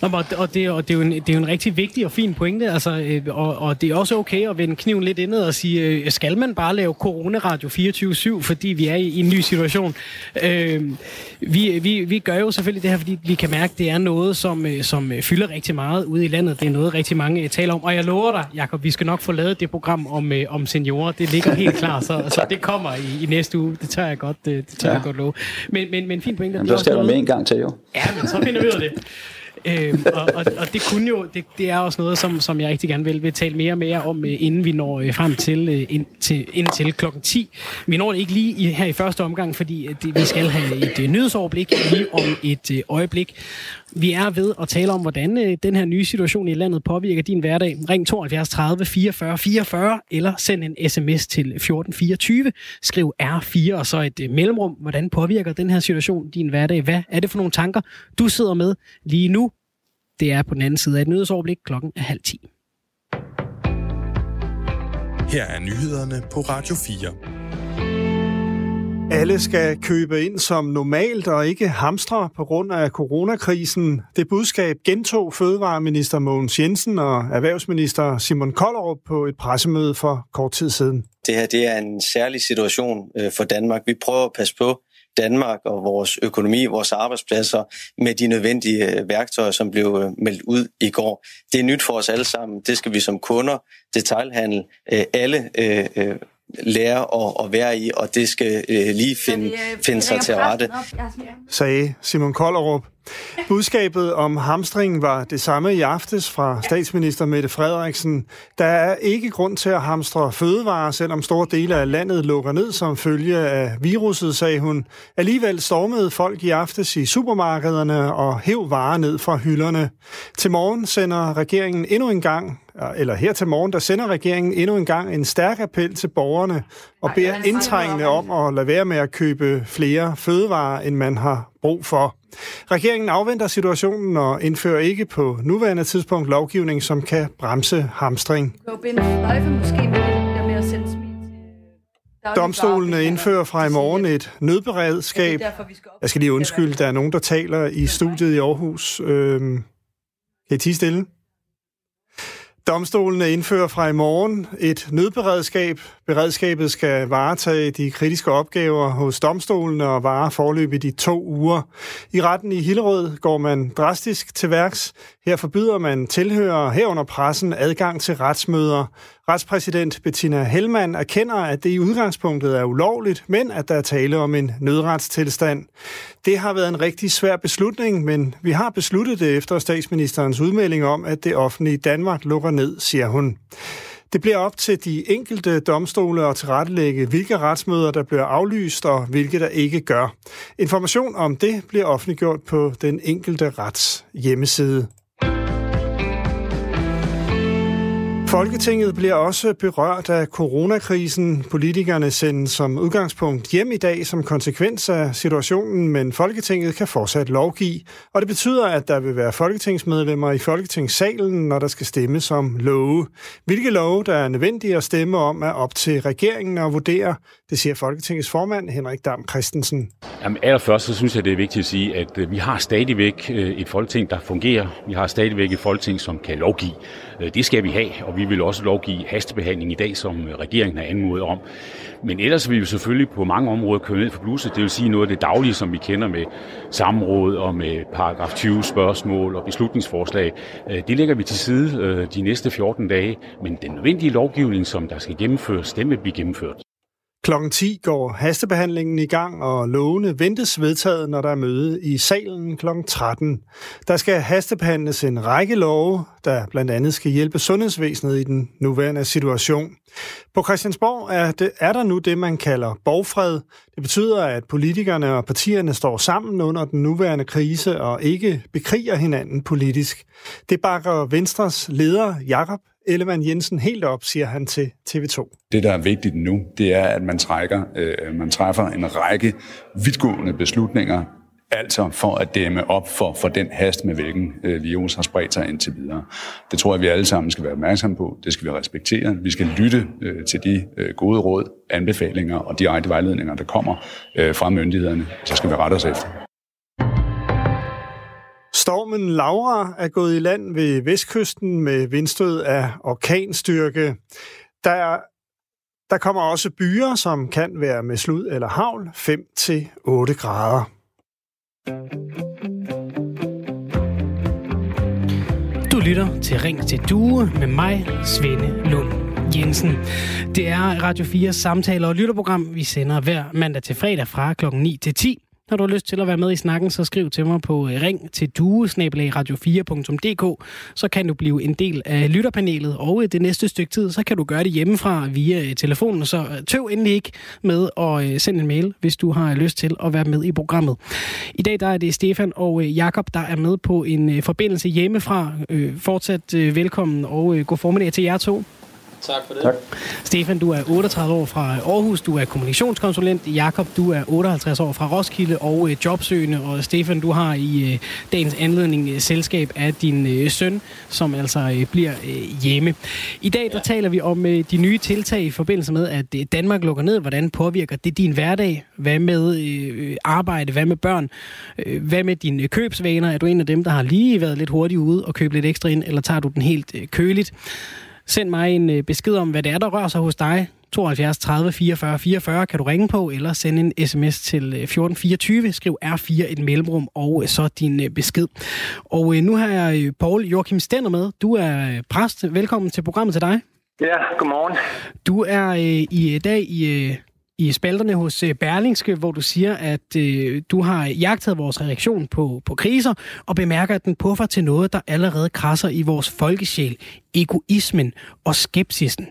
Nå, og, det, og det, er jo en, det er jo en rigtig vigtig og fin pointe, altså, øh, og, og det er også okay at vende kniven lidt indad og sige, øh, skal man bare lave coronaradio 24-7, fordi vi er i, i en ny situation? Øh, vi, vi, vi gør jo selvfølgelig det her, fordi vi kan mærke, at det er noget, som, øh, som fylder rigtig meget ude i landet. Det er noget, rigtig mange taler om. Og jeg lover dig, Jacob, vi skal nok få lavet det program om, om seniorer. Det ligger helt klar, så, så det kommer i, i næste uge. Det tør jeg godt, det tør ja. jeg godt love. Men, men, men fint pointe. Jamen, så skal du med en gang til, jo. Ja, men så finder vi ud af det. Øh, og, og, og det kunne jo, det, det er også noget, som, som jeg rigtig gerne vil, vil tale mere og mere om, øh, inden vi når øh, frem til, øh, ind til, indtil klokken 10. Vi når det ikke lige i, her i første omgang, fordi det, vi skal have et nyhedsoverblik lige om et øjeblik. Vi er ved at tale om, hvordan øh, den her nye situation i landet påvirker din hverdag. Ring 72 30 44 44 eller send en sms til 1424. Skriv R4 og så et øh, mellemrum. Hvordan påvirker den her situation din hverdag? Hvad er det for nogle tanker, du sidder med lige nu? Det er på den anden side af et nyhedsoverblik. Klokken er halv 10. Her er nyhederne på Radio 4. Alle skal købe ind som normalt og ikke hamstre på grund af coronakrisen. Det budskab gentog Fødevareminister Mogens Jensen og Erhvervsminister Simon Kollerup på et pressemøde for kort tid siden. Det her det er en særlig situation øh, for Danmark. Vi prøver at passe på Danmark og vores økonomi, vores arbejdspladser med de nødvendige øh, værktøjer, som blev øh, meldt ud i går. Det er nyt for os alle sammen. Det skal vi som kunder, detailhandel, alle lære at, at være i, og det skal øh, lige finde, øh, finde sig til rette. Sagde Simon Kollerup. Budskabet om hamstring var det samme i aftes fra statsminister Mette Frederiksen. Der er ikke grund til at hamstre fødevarer, selvom store dele af landet lukker ned som følge af viruset, sagde hun. Alligevel stormede folk i aftes i supermarkederne og hæv varer ned fra hylderne. Til morgen sender regeringen endnu en gang eller her til morgen, der sender regeringen endnu en gang en stærk appel til borgerne og beder indtrængende om at lade være med at købe flere fødevarer, end man har brug for. Regeringen afventer situationen og indfører ikke på nuværende tidspunkt lovgivning, som kan bremse hamstring. Domstolene indfører fra i morgen et nødberedskab. Jeg skal lige undskylde, der er nogen, der taler i studiet i Aarhus. Øhm, kan I tige stille? Domstolene indfører fra i morgen et nødberedskab. Beredskabet skal varetage de kritiske opgaver hos domstolene og vare forløb i de to uger. I retten i Hillerød går man drastisk til værks. Her forbyder man tilhører herunder pressen adgang til retsmøder. Retspræsident Bettina Hellmann erkender, at det i udgangspunktet er ulovligt, men at der er tale om en nødretstilstand. Det har været en rigtig svær beslutning, men vi har besluttet det efter statsministerens udmelding om, at det offentlige Danmark lukker ned, siger hun. Det bliver op til de enkelte domstole at tilrettelægge, hvilke retsmøder, der bliver aflyst og hvilke der ikke gør. Information om det bliver offentliggjort på den enkelte rets hjemmeside. Folketinget bliver også berørt af coronakrisen. Politikerne sendes som udgangspunkt hjem i dag som konsekvens af situationen, men Folketinget kan fortsat lovgive. Og det betyder, at der vil være folketingsmedlemmer i Folketingssalen, når der skal stemmes om love. Hvilke love, der er nødvendige at stemme om, er op til regeringen at vurdere. Det siger Folketingets formand Henrik Dam Christensen. Jamen allerførst så synes jeg, det er vigtigt at sige, at øh, vi har stadigvæk øh, et folketing, der fungerer. Vi har stadigvæk et folketing, som kan lovgive. Øh, det skal vi have, og vi vil også lovgive hastebehandling i dag, som regeringen har anmodet om. Men ellers vil vi selvfølgelig på mange områder køre ned for bluset. Det vil sige noget af det daglige, som vi kender med samråd og med paragraf 20 spørgsmål og beslutningsforslag. Øh, det lægger vi til side øh, de næste 14 dage. Men den nødvendige lovgivning, som der skal gennemføres, den vil blive gennemført. Klokken 10 går hastebehandlingen i gang, og lovene ventes vedtaget, når der er møde i salen kl. 13. Der skal hastebehandles en række love, der blandt andet skal hjælpe sundhedsvæsenet i den nuværende situation. På Christiansborg er, det, er der nu det, man kalder borgfred. Det betyder, at politikerne og partierne står sammen under den nuværende krise og ikke bekriger hinanden politisk. Det bakker Venstres leder Jakob Ellemann Jensen helt op, siger han til TV2. Det, der er vigtigt nu, det er, at man, trækker, øh, man træffer en række vidtgående beslutninger, altså for at dæmme op for, for den hast, med hvilken øh, virus har spredt sig indtil videre. Det tror jeg, vi alle sammen skal være opmærksomme på. Det skal vi respektere. Vi skal lytte øh, til de øh, gode råd, anbefalinger og direkte vejledninger, der kommer øh, fra myndighederne. Så skal vi rette os efter. Stormen Laura er gået i land ved vestkysten med vindstød af orkanstyrke. Der, der kommer også byer, som kan være med slud eller havl, 5-8 grader. Du lytter til Ring til Due med mig, Svende Lund Jensen. Det er Radio 4 samtaler og lytterprogram, vi sender hver mandag til fredag fra klokken 9 til 10 når du har lyst til at være med i snakken, så skriv til mig på øh, ring til duesnabelagradio4.dk. Så kan du blive en del af lytterpanelet, og øh, det næste stykke tid, så kan du gøre det hjemmefra via øh, telefonen. Så tøv endelig ikke med at sende en mail, hvis du har lyst til at være med i programmet. I dag der er det Stefan og Jakob der er med på en forbindelse hjemmefra. Fortsat velkommen, og god formiddag til jer to. Tak for det. Tak. Stefan, du er 38 år fra Aarhus, du er kommunikationskonsulent. Jakob, du er 58 år fra Roskilde og øh, jobsøgende. Og Stefan, du har i øh, dagens anledning øh, selskab af din øh, søn, som altså øh, bliver øh, hjemme. I dag der ja. taler vi om øh, de nye tiltag i forbindelse med, at øh, Danmark lukker ned. Hvordan påvirker det din hverdag? Hvad med øh, arbejde? Hvad med børn? Øh, hvad med dine købsvaner? Er du en af dem, der har lige været lidt hurtigt ude og købe lidt ekstra ind, eller tager du den helt øh, køligt? Send mig en øh, besked om, hvad det er, der rører sig hos dig. 72 30 44 44 kan du ringe på, eller sende en sms til 1424. Øh, Skriv R4 et mellemrum, og øh, så din besked. Og nu har jeg Paul Joachim Stenner med. Du er præst. Velkommen til programmet til dig. Ja, godmorgen. Du er i dag i i spalterne hos øh, Berlingske, hvor du siger, at øh, du har jagtet vores reaktion på, på kriser, og bemærker, at den puffer til noget, der allerede krasser i vores folkesjæl, egoismen og skepsisen.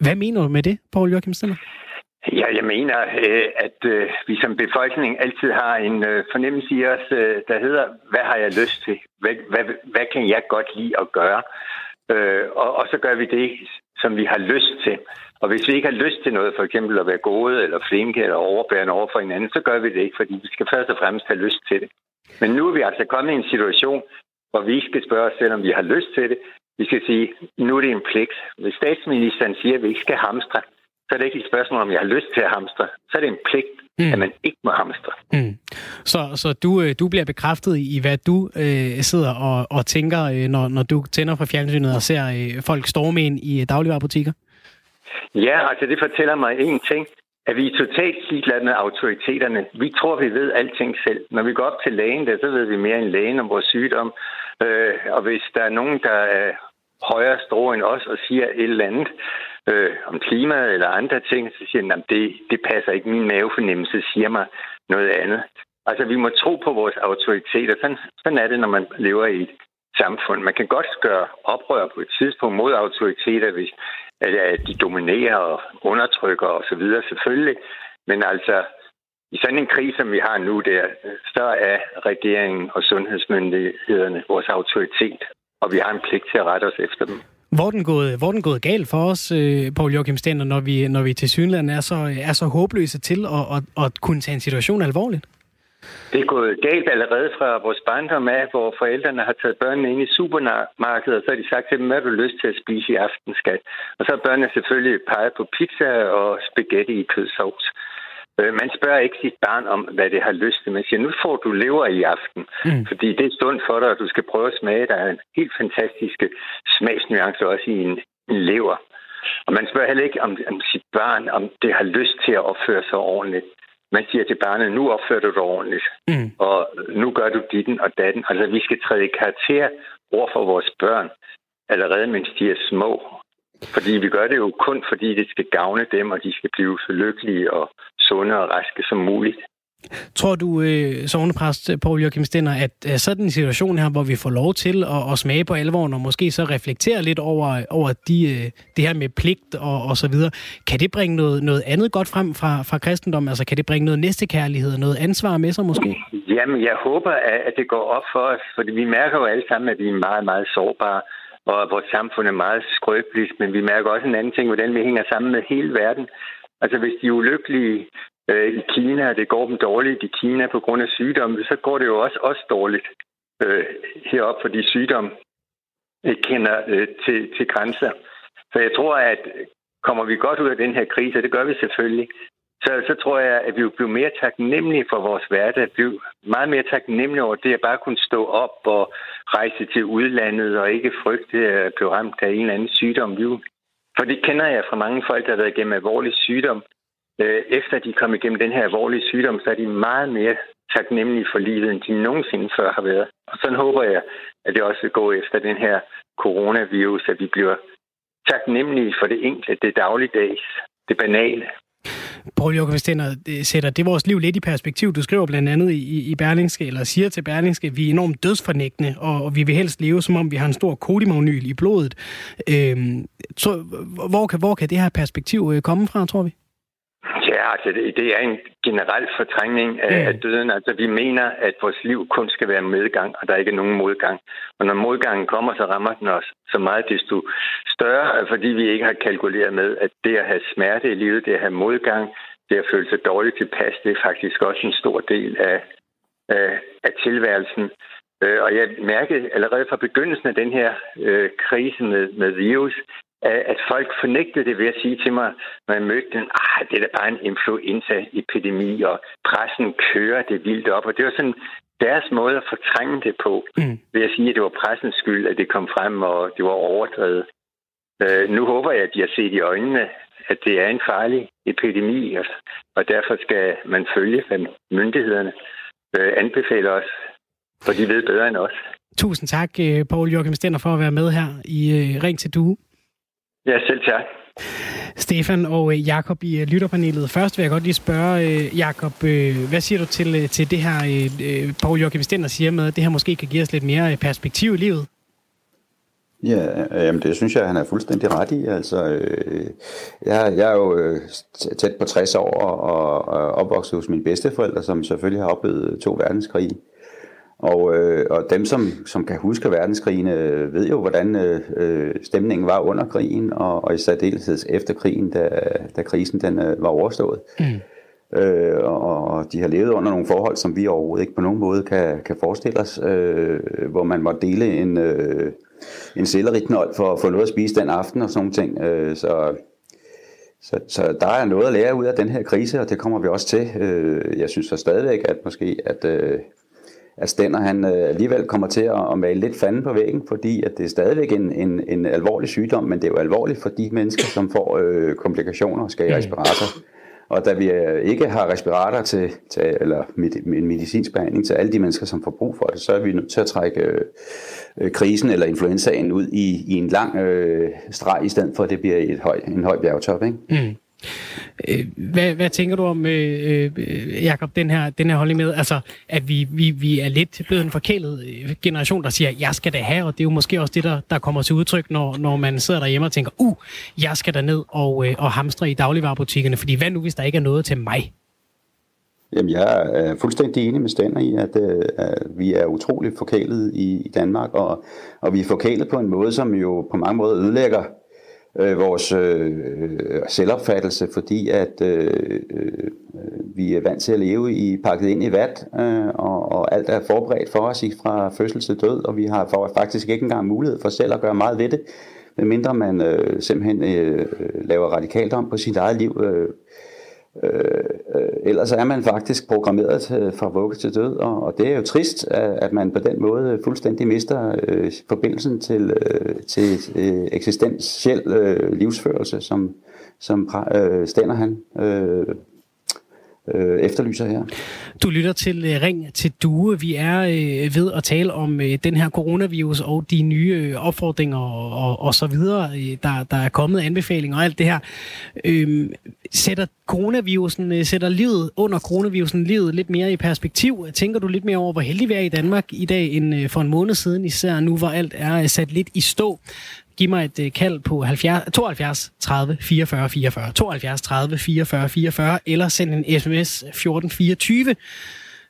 Hvad mener du med det, Paul Joachim Stiller? Ja, jeg mener, øh, at øh, vi som befolkning altid har en fornemmelse i os, der hedder, hvad har jeg lyst til? Hvad, hvad, hvad kan jeg godt lide at gøre? Og, og så gør vi det, som vi har lyst til. Og hvis vi ikke har lyst til noget, for eksempel at være gode eller flinke eller overbærende over for hinanden, så gør vi det ikke, fordi vi skal først og fremmest have lyst til det. Men nu er vi altså kommet i en situation, hvor vi ikke skal spørge os selv, om vi har lyst til det. Vi skal sige, nu er det en pligt. Hvis statsministeren siger, at vi ikke skal hamstre, så er det ikke et spørgsmål, om jeg har lyst til at hamstre. Så er det en pligt, mm. at man ikke må hamstre. Mm. Så, så du, øh, du bliver bekræftet i, hvad du øh, sidder og, og tænker, øh, når, når du tænder på fjernsynet og ser øh, folk storme ind i øh, dagligvarerbutikker? Ja, altså det fortæller mig en ting, at vi er totalt ligeglade med autoriteterne. Vi tror, vi ved alting selv. Når vi går op til lægen, der, så ved vi mere end lægen om vores sygdom. Øh, og hvis der er nogen, der er højere strå end os og siger et eller andet øh, om klimaet eller andre ting, så siger den, det, det passer ikke. Min mavefornemmelse siger mig noget andet. Altså, vi må tro på vores autoriteter. Sådan, sådan er det, når man lever i et samfund. Man kan godt gøre oprør på et tidspunkt mod autoriteter, hvis at de dominerer og undertrykker osv. selvfølgelig. Men altså, i sådan en krise, som vi har nu, der, så er regeringen og sundhedsmyndighederne vores autoritet, og vi har en pligt til at rette os efter dem. Hvor den gået, hvor den gået galt for os, øh, Paul Joachim Stender, når vi, når vi til synligheden er så, er så håbløse til at, at, at kunne tage en situation alvorligt? Det er gået galt allerede fra vores barndom af, hvor forældrene har taget børnene ind i supermarkedet, og så har de sagt til dem, hvad har du lyst til at spise i aften, skat? Og så har børnene selvfølgelig peget på pizza og spaghetti i kødsovs. Øh, man spørger ikke sit barn om, hvad det har lyst til. Man siger, nu får du lever i aften, mm. fordi det er stund for dig, at du skal prøve at smage. Der er en helt fantastiske smagsnuancer også i en, en lever. Og man spørger heller ikke om, om sit barn, om det har lyst til at opføre sig ordentligt man siger til barnet, nu opfører du dig ordentligt, mm. og nu gør du ditten og datten. Altså, vi skal træde i karakter over for vores børn, allerede mens de er små. Fordi vi gør det jo kun, fordi det skal gavne dem, og de skal blive så lykkelige og sunde og raske som muligt. Tror du, øh, sovnepræst Poul Joachim Stenner, at øh, sådan en situation her, hvor vi får lov til at, at smage på alvoren, og måske så reflektere lidt over, over de, øh, det her med pligt og, og så videre, kan det bringe noget, noget andet godt frem fra, fra kristendom? Altså kan det bringe noget næstekærlighed og noget ansvar med sig måske? Jamen, jeg håber, at det går op for os, fordi vi mærker jo alle sammen, at vi er meget, meget sårbare og at vores samfund er meget skrøbeligt, men vi mærker også en anden ting, hvordan vi hænger sammen med hele verden. Altså hvis de ulykkelige øh, i Kina, det går dem dårligt i Kina på grund af sygdomme, så går det jo også også dårligt øh, heroppe, fordi sygdom ikke kender øh, til, til grænser. Så jeg tror, at kommer vi godt ud af den her krise, og det gør vi selvfølgelig, så, så tror jeg, at vi vil blive mere taknemmelige for vores hverdag, blive meget mere taknemmelige over det at bare kunne stå op og rejse til udlandet og ikke frygte at blive ramt af en eller anden sygdom. For det kender jeg fra mange folk, der har været igennem alvorlig sygdom, øh, efter de kom igennem den her alvorlige sygdom, så er de meget mere taknemmelige for livet, end de nogensinde før har været. Og sådan håber jeg, at det også går efter den her coronavirus, at vi bliver taknemmelige for det enkle, det dagligdags, det banale. Poul Joachim Stenner, det sætter det vores liv lidt i perspektiv. Du skriver blandt andet i, i Berlingske, eller siger til Berlingske, at vi er enormt dødsfornægtende, og, og vi vil helst leve, som om vi har en stor kodimagnyl i blodet. Øhm, så, hvor, kan, hvor kan det her perspektiv øh, komme fra, tror vi? Ja, altså det, det er en generel fortrængning af, mm. af døden. Altså vi mener, at vores liv kun skal være medgang, og der er ikke nogen modgang. Og når modgangen kommer, så rammer den os så meget desto større, fordi vi ikke har kalkuleret med, at det at have smerte i livet, det at have modgang, det at føle sig dårligt tilpas, det er faktisk også en stor del af, af, af tilværelsen. Øh, og jeg mærkede allerede fra begyndelsen af den her øh, krise med, med virus, at folk fornægtede det ved at sige til mig, når jeg mødte den, ah, det er da bare en influenza-epidemi, og pressen kører det vildt op. Og det var sådan deres måde at fortrænge det på, mm. ved at sige, at det var pressens skyld, at det kom frem, og det var overdrevet. Øh, nu håber jeg, at de har set i øjnene, at det er en farlig epidemi, og derfor skal man følge, hvad myndighederne øh, anbefaler os, for de ved bedre end os. Tusind tak, øh, Paul Joachim Stender, for at være med her i øh, Ring til Due. Ja, selv tak. Stefan og øh, Jakob i øh, lytterpanelet. Først vil jeg godt lige spørge, øh, Jakob, hvad siger du til, til det her, Paul Joachim Stender siger med, at det her måske kan give os lidt mere perspektiv i livet? Ja, jamen det synes jeg, han er fuldstændig ret i. Altså, øh, jeg, jeg er jo tæt på 60 år og, og opvokset hos mine bedsteforældre, som selvfølgelig har oplevet to verdenskrige. Og, øh, og dem, som, som kan huske verdenskrigen, øh, ved jo, hvordan øh, stemningen var under krigen, og, og i særdeleshed efter krigen, da, da krisen den, øh, var overstået. Mm. Øh, og, og de har levet under nogle forhold, som vi overhovedet ikke på nogen måde kan, kan forestille os, øh, hvor man må dele en, øh, en selleriknold for at få noget at spise den aften og sådan nogle ting. Øh, så, så, så der er noget at lære ud af den her krise, og det kommer vi også til. Øh, jeg synes så stadigvæk, at måske at... Øh, at Stenner han øh, alligevel kommer til at, at male lidt fanden på væggen, fordi at det er stadigvæk en, en, en alvorlig sygdom, men det er jo alvorligt for de mennesker, som får øh, komplikationer og skal i mm. respirator. Og da vi øh, ikke har respirator til, til eller en medicinsk behandling til alle de mennesker, som får brug for det, så er vi nødt til at trække øh, øh, krisen eller influenzaen ud i, i en lang øh, streg, i stedet for at det bliver et høj, en høj bjergtop. Ikke? Mm. Øh, hvad, hvad tænker du om, øh, øh, Jacob, den her, den her holdning med, altså, at vi, vi, vi er lidt blevet en forkælet øh, generation, der siger, jeg skal da have, og det er jo måske også det, der, der kommer til udtryk, når, når man sidder derhjemme og tænker, uh, jeg skal da ned og, øh, og hamstre i dagligvarerbutikkerne, fordi hvad nu, hvis der ikke er noget til mig? Jamen, jeg er fuldstændig enig med Stander i, at, øh, at vi er utroligt forkælet i, i Danmark, og, og vi er forkælet på en måde, som jo på mange måder ødelægger øh, vores øh, øh, selvopfattelse, fordi at øh, øh, vi er vant til at leve i pakket ind i vat, øh, og, og alt er forberedt for os fra fødsel til død, og vi har for, faktisk ikke engang mulighed for selv at gøre meget ved det, medmindre man øh, simpelthen øh, laver radikalt om på sit eget liv. Øh, Øh, øh, ellers er man faktisk programmeret til, fra vugge til død, og, og det er jo trist, at, at man på den måde fuldstændig mister øh, forbindelsen til, øh, til øh, eksistentiel øh, livsførelse, som, som øh, Stener han. Øh, øh, efterlyser her. Du lytter til øh, Ring til Due. Vi er øh, ved at tale om øh, den her coronavirus og de nye øh, opfordringer og, og, og så videre, øh, der, der er kommet anbefalinger og alt det her. Øh, sætter coronavirusen, øh, sætter livet under coronavirusen livet lidt mere i perspektiv? Tænker du lidt mere over, hvor heldig vi er i Danmark i dag end øh, for en måned siden, især nu, hvor alt er øh, sat lidt i stå? Giv mig et øh, kald på 70, 72 30 44 44, 72 30 44 44, eller send en sms 1424,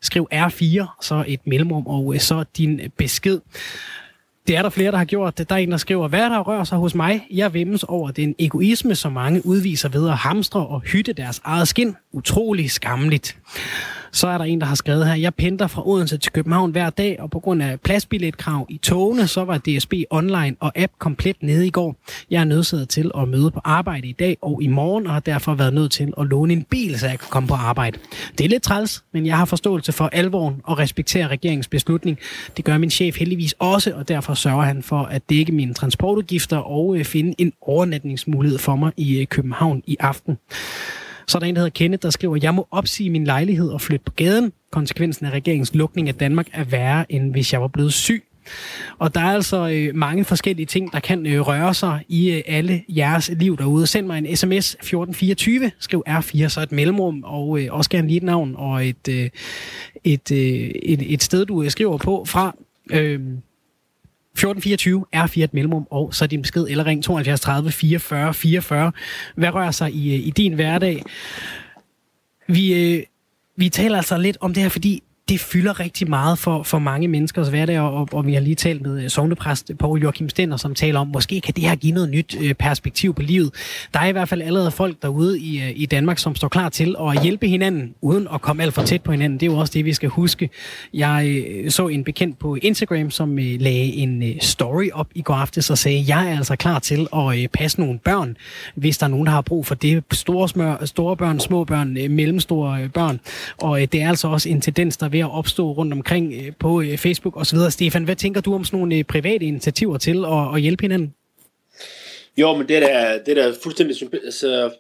skriv R4, så et mellemrum, og øh, så din besked. Det er der flere, der har gjort. Der er en, der skriver, hvad der rører sig hos mig? Jeg vimmes over den egoisme, som mange udviser ved at hamstre og hytte deres eget skin. Utrolig skamligt. Så er der en, der har skrevet her, jeg pendler fra Odense til København hver dag, og på grund af pladsbilletkrav i togene, så var DSB online og app komplet nede i går. Jeg er nødsaget til at møde på arbejde i dag og i morgen, og har derfor været nødt til at låne en bil, så jeg kan komme på arbejde. Det er lidt træls, men jeg har forståelse for alvoren og respekterer regeringens beslutning. Det gør min chef heldigvis også, og derfor sørger han for at dække mine transportudgifter og øh, finde en overnatningsmulighed for mig i øh, København i aften. Så er der en, der hedder Kenneth, der skriver, jeg må opsige min lejlighed og flytte på gaden. Konsekvensen af regeringens lukning af Danmark er værre, end hvis jeg var blevet syg. Og der er altså øh, mange forskellige ting, der kan øh, røre sig i øh, alle jeres liv derude. Send mig en sms 1424, skriv R4, så et mellemrum, og øh, også gerne lige et navn og et, øh, et, øh, et, et sted, du øh, skriver på fra. Øh, 1424 er 4 et mellemrum, og så er din besked eller ring 72 30 44 44. Hvad rører sig i, øh, i din hverdag? Vi, øh, vi taler altså lidt om det her, fordi det fylder rigtig meget for, for mange menneskers hverdag, og, og vi har lige talt med øh, sovnepræst Poul Joachim Stender, som taler om, måske kan det her give noget nyt øh, perspektiv på livet. Der er i hvert fald allerede folk derude i, øh, i Danmark, som står klar til at hjælpe hinanden, uden at komme alt for tæt på hinanden. Det er jo også det, vi skal huske. Jeg så en bekendt på Instagram, som lagde en story op i går aftes og sagde, jeg er altså klar til at passe nogle børn, hvis der er nogen, der har brug for det. Store, smør, store børn, små børn, mellemstore børn. Og det er altså også en tendens, der ved at opstå rundt omkring øh, på øh, Facebook osv. Stefan, hvad tænker du om sådan nogle øh, private initiativer til at, at hjælpe hinanden? Jo, men det er det er fuldstændig altså,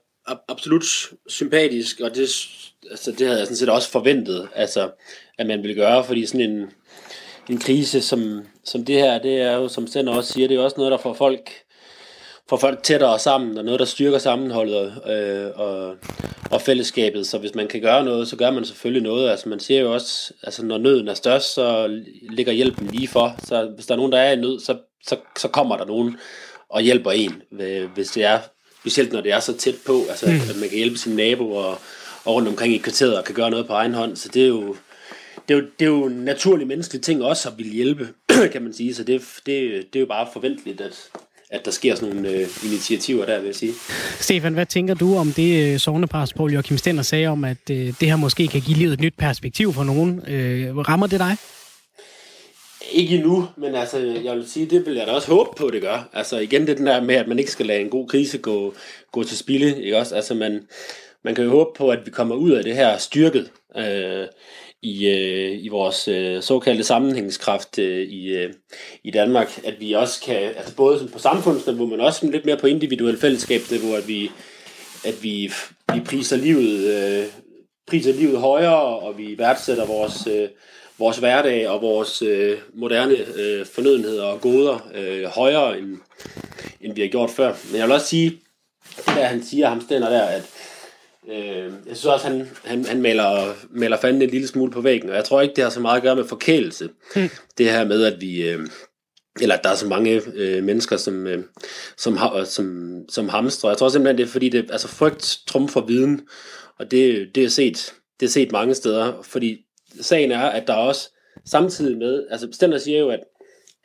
absolut sympatisk, og det, altså, det havde jeg sådan set også forventet, altså, at man ville gøre, fordi sådan en, en krise som, som det her, det er jo, som Sender også siger, det er også noget, der får folk får folk tættere sammen, og noget, der styrker sammenholdet øh, og, og fællesskabet. Så hvis man kan gøre noget, så gør man selvfølgelig noget. Altså man siger jo også, altså når nøden er størst, så ligger hjælpen lige for. Så hvis der er nogen, der er i nød, så, så, så kommer der nogen og hjælper en, hvis det er, specielt når det er så tæt på, altså mm. at man kan hjælpe sine naboer og, og rundt omkring i kvarteret og kan gøre noget på egen hånd. Så det er jo, det er jo, det er jo en naturlig menneskelig ting også at ville hjælpe, kan man sige. Så det, det, det er jo bare forventeligt, at, at der sker sådan nogle øh, initiativer der, vil jeg sige. Stefan, hvad tænker du om det, øh, sovnepræst Poul Joachim Stender sagde om, at øh, det her måske kan give livet et nyt perspektiv for nogen? Øh, rammer det dig? Ikke endnu, men altså, jeg vil sige, det vil jeg da også håbe på, det gør. Altså igen, det den der med, at man ikke skal lade en god krise gå, gå til spilde, ikke også? Altså, man, man kan jo håbe på, at vi kommer ud af det her styrket. Øh, i, øh, i vores øh, såkaldte sammenhængskraft øh, i, øh, i Danmark, at vi også kan, altså både sådan på samfundsniveau, men også lidt mere på individuelt fællesskab, det, hvor at vi, at vi, vi priser livet, øh, priser livet højere, og vi værdsætter vores, øh, vores hverdag og vores øh, moderne øh, fornødenheder og goder øh, højere, end, end vi har gjort før. Men jeg vil også sige, der han siger, ham stænder der, at Øh, jeg synes også, han, han, han maler, maler fanden en lille smule på væggen, og jeg tror ikke, det har så meget at gøre med forkælelse. Hmm. Det her med, at vi... Øh, eller at der er så mange øh, mennesker, som, øh, som, har, som, som hamstrer. Jeg tror simpelthen, det er fordi, det, altså frygt trumfer viden, og det, det, er set, det er set mange steder, fordi sagen er, at der også samtidig med, altså Stender siger jo, at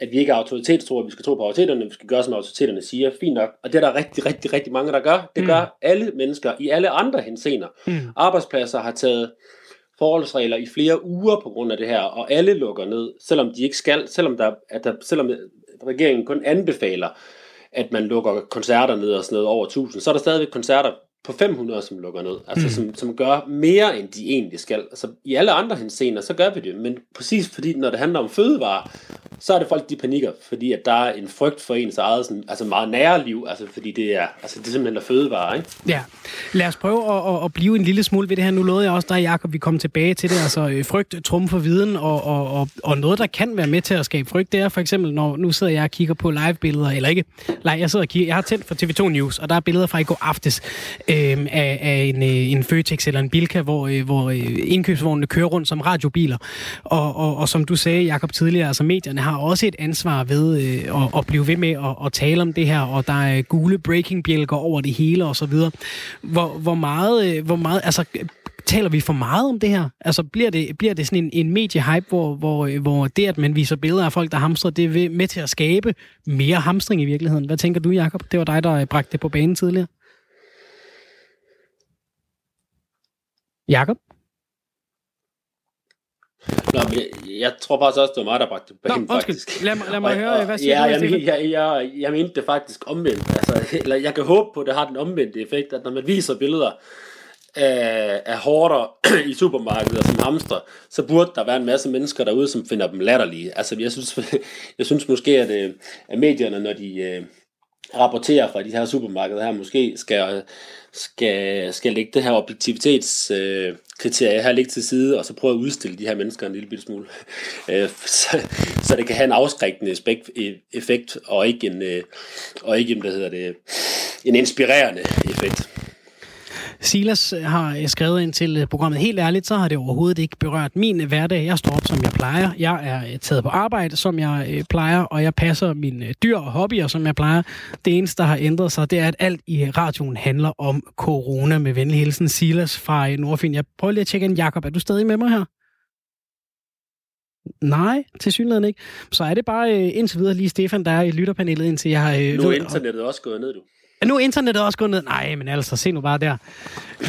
at vi ikke er autoritetstro, at vi skal tro på autoriteterne, vi skal gøre, som autoriteterne siger. Fint nok. Og det er der rigtig, rigtig, rigtig mange, der gør. Det mm. gør alle mennesker i alle andre hensener. Mm. Arbejdspladser har taget forholdsregler i flere uger på grund af det her, og alle lukker ned, selvom de ikke skal, selvom, der, at der, selvom regeringen kun anbefaler, at man lukker koncerter ned og sådan noget over 1000, så er der stadigvæk koncerter på 500, som lukker ned, altså mm. som, som gør mere, end de egentlig skal. Altså i alle andre hensener, så gør vi det, men præcis fordi, når det handler om fødevarer, så er det folk, de panikker, fordi at der er en frygt for ens eget sådan, altså meget nære liv, altså fordi det er, altså det er simpelthen der fødevarer, ikke? Ja. Lad os prøve at, at, at, blive en lille smule ved det her. Nu lovede jeg også dig, Jacob, vi kommer tilbage til det. Altså øh, frygt, trum for viden, og, og, og, og noget, der kan være med til at skabe frygt, det er for eksempel, når nu sidder jeg og kigger på live-billeder, eller ikke, nej, jeg sidder og kigger, jeg har tændt for TV2 News, og der er billeder fra i går aftes øh, af, af en, øh, en Føtex eller en Bilka, hvor, øh, hvor øh, indkøbsvognene kører rundt som radiobiler. Og, og, og som du sagde, Jakob tidligere, altså medierne har også et ansvar ved øh, at, at blive ved med at, at tale om det her, og der er gule breaking-bjælker over det hele og så videre. Hvor, hvor meget, øh, hvor meget, altså taler vi for meget om det her? Altså bliver det, bliver det sådan en, en mediehype, hvor, hvor, øh, hvor det, at man viser billeder af folk, der hamstrer, det er med til at skabe mere hamstring i virkeligheden? Hvad tænker du, Jakob? Det var dig, der øh, bragte det på banen tidligere. Jakob? Nå, men jeg, jeg tror faktisk også, det var mig, der bragte det banen, faktisk. Lad mig, lad mig og, høre, hvad siger ja, du? Jeg, jeg, jeg, jeg mente det faktisk omvendt. Altså, eller jeg kan håbe på, at det har den omvendte effekt, at når man viser billeder af, af hårder i supermarkeder som hamster, så burde der være en masse mennesker derude, som finder dem latterlige. Altså, jeg synes, jeg synes måske, at, øh, at medierne, når de, øh, rapporterer fra de her supermarkeder her, måske skal, skal, skal lægge det her objektivitetskriterie øh, her ligge til side, og så prøve at udstille de her mennesker en lille bitte smule. Øh, så, så det kan have en afskrækkende e, effekt, og ikke en, øh, og ikke en, hvad hedder det, en inspirerende effekt. Silas har skrevet ind til programmet. Helt ærligt, så har det overhovedet ikke berørt min hverdag. Jeg står op, som jeg plejer. Jeg er taget på arbejde, som jeg øh, plejer, og jeg passer mine dyr og hobbyer, som jeg plejer. Det eneste, der har ændret sig, det er, at alt i radioen handler om corona. Med venlig hilsen, Silas fra øh, Nordfyn. Jeg prøver lige at tjekke ind. Jakob, er du stadig med mig her? Nej, til synligheden ikke. Så er det bare øh, indtil videre lige Stefan, der er i lytterpanelet, indtil jeg har... Øh, nu er internettet også gået ned, du. Nu er internettet også gået ned. Nej, men altså, se nu bare der.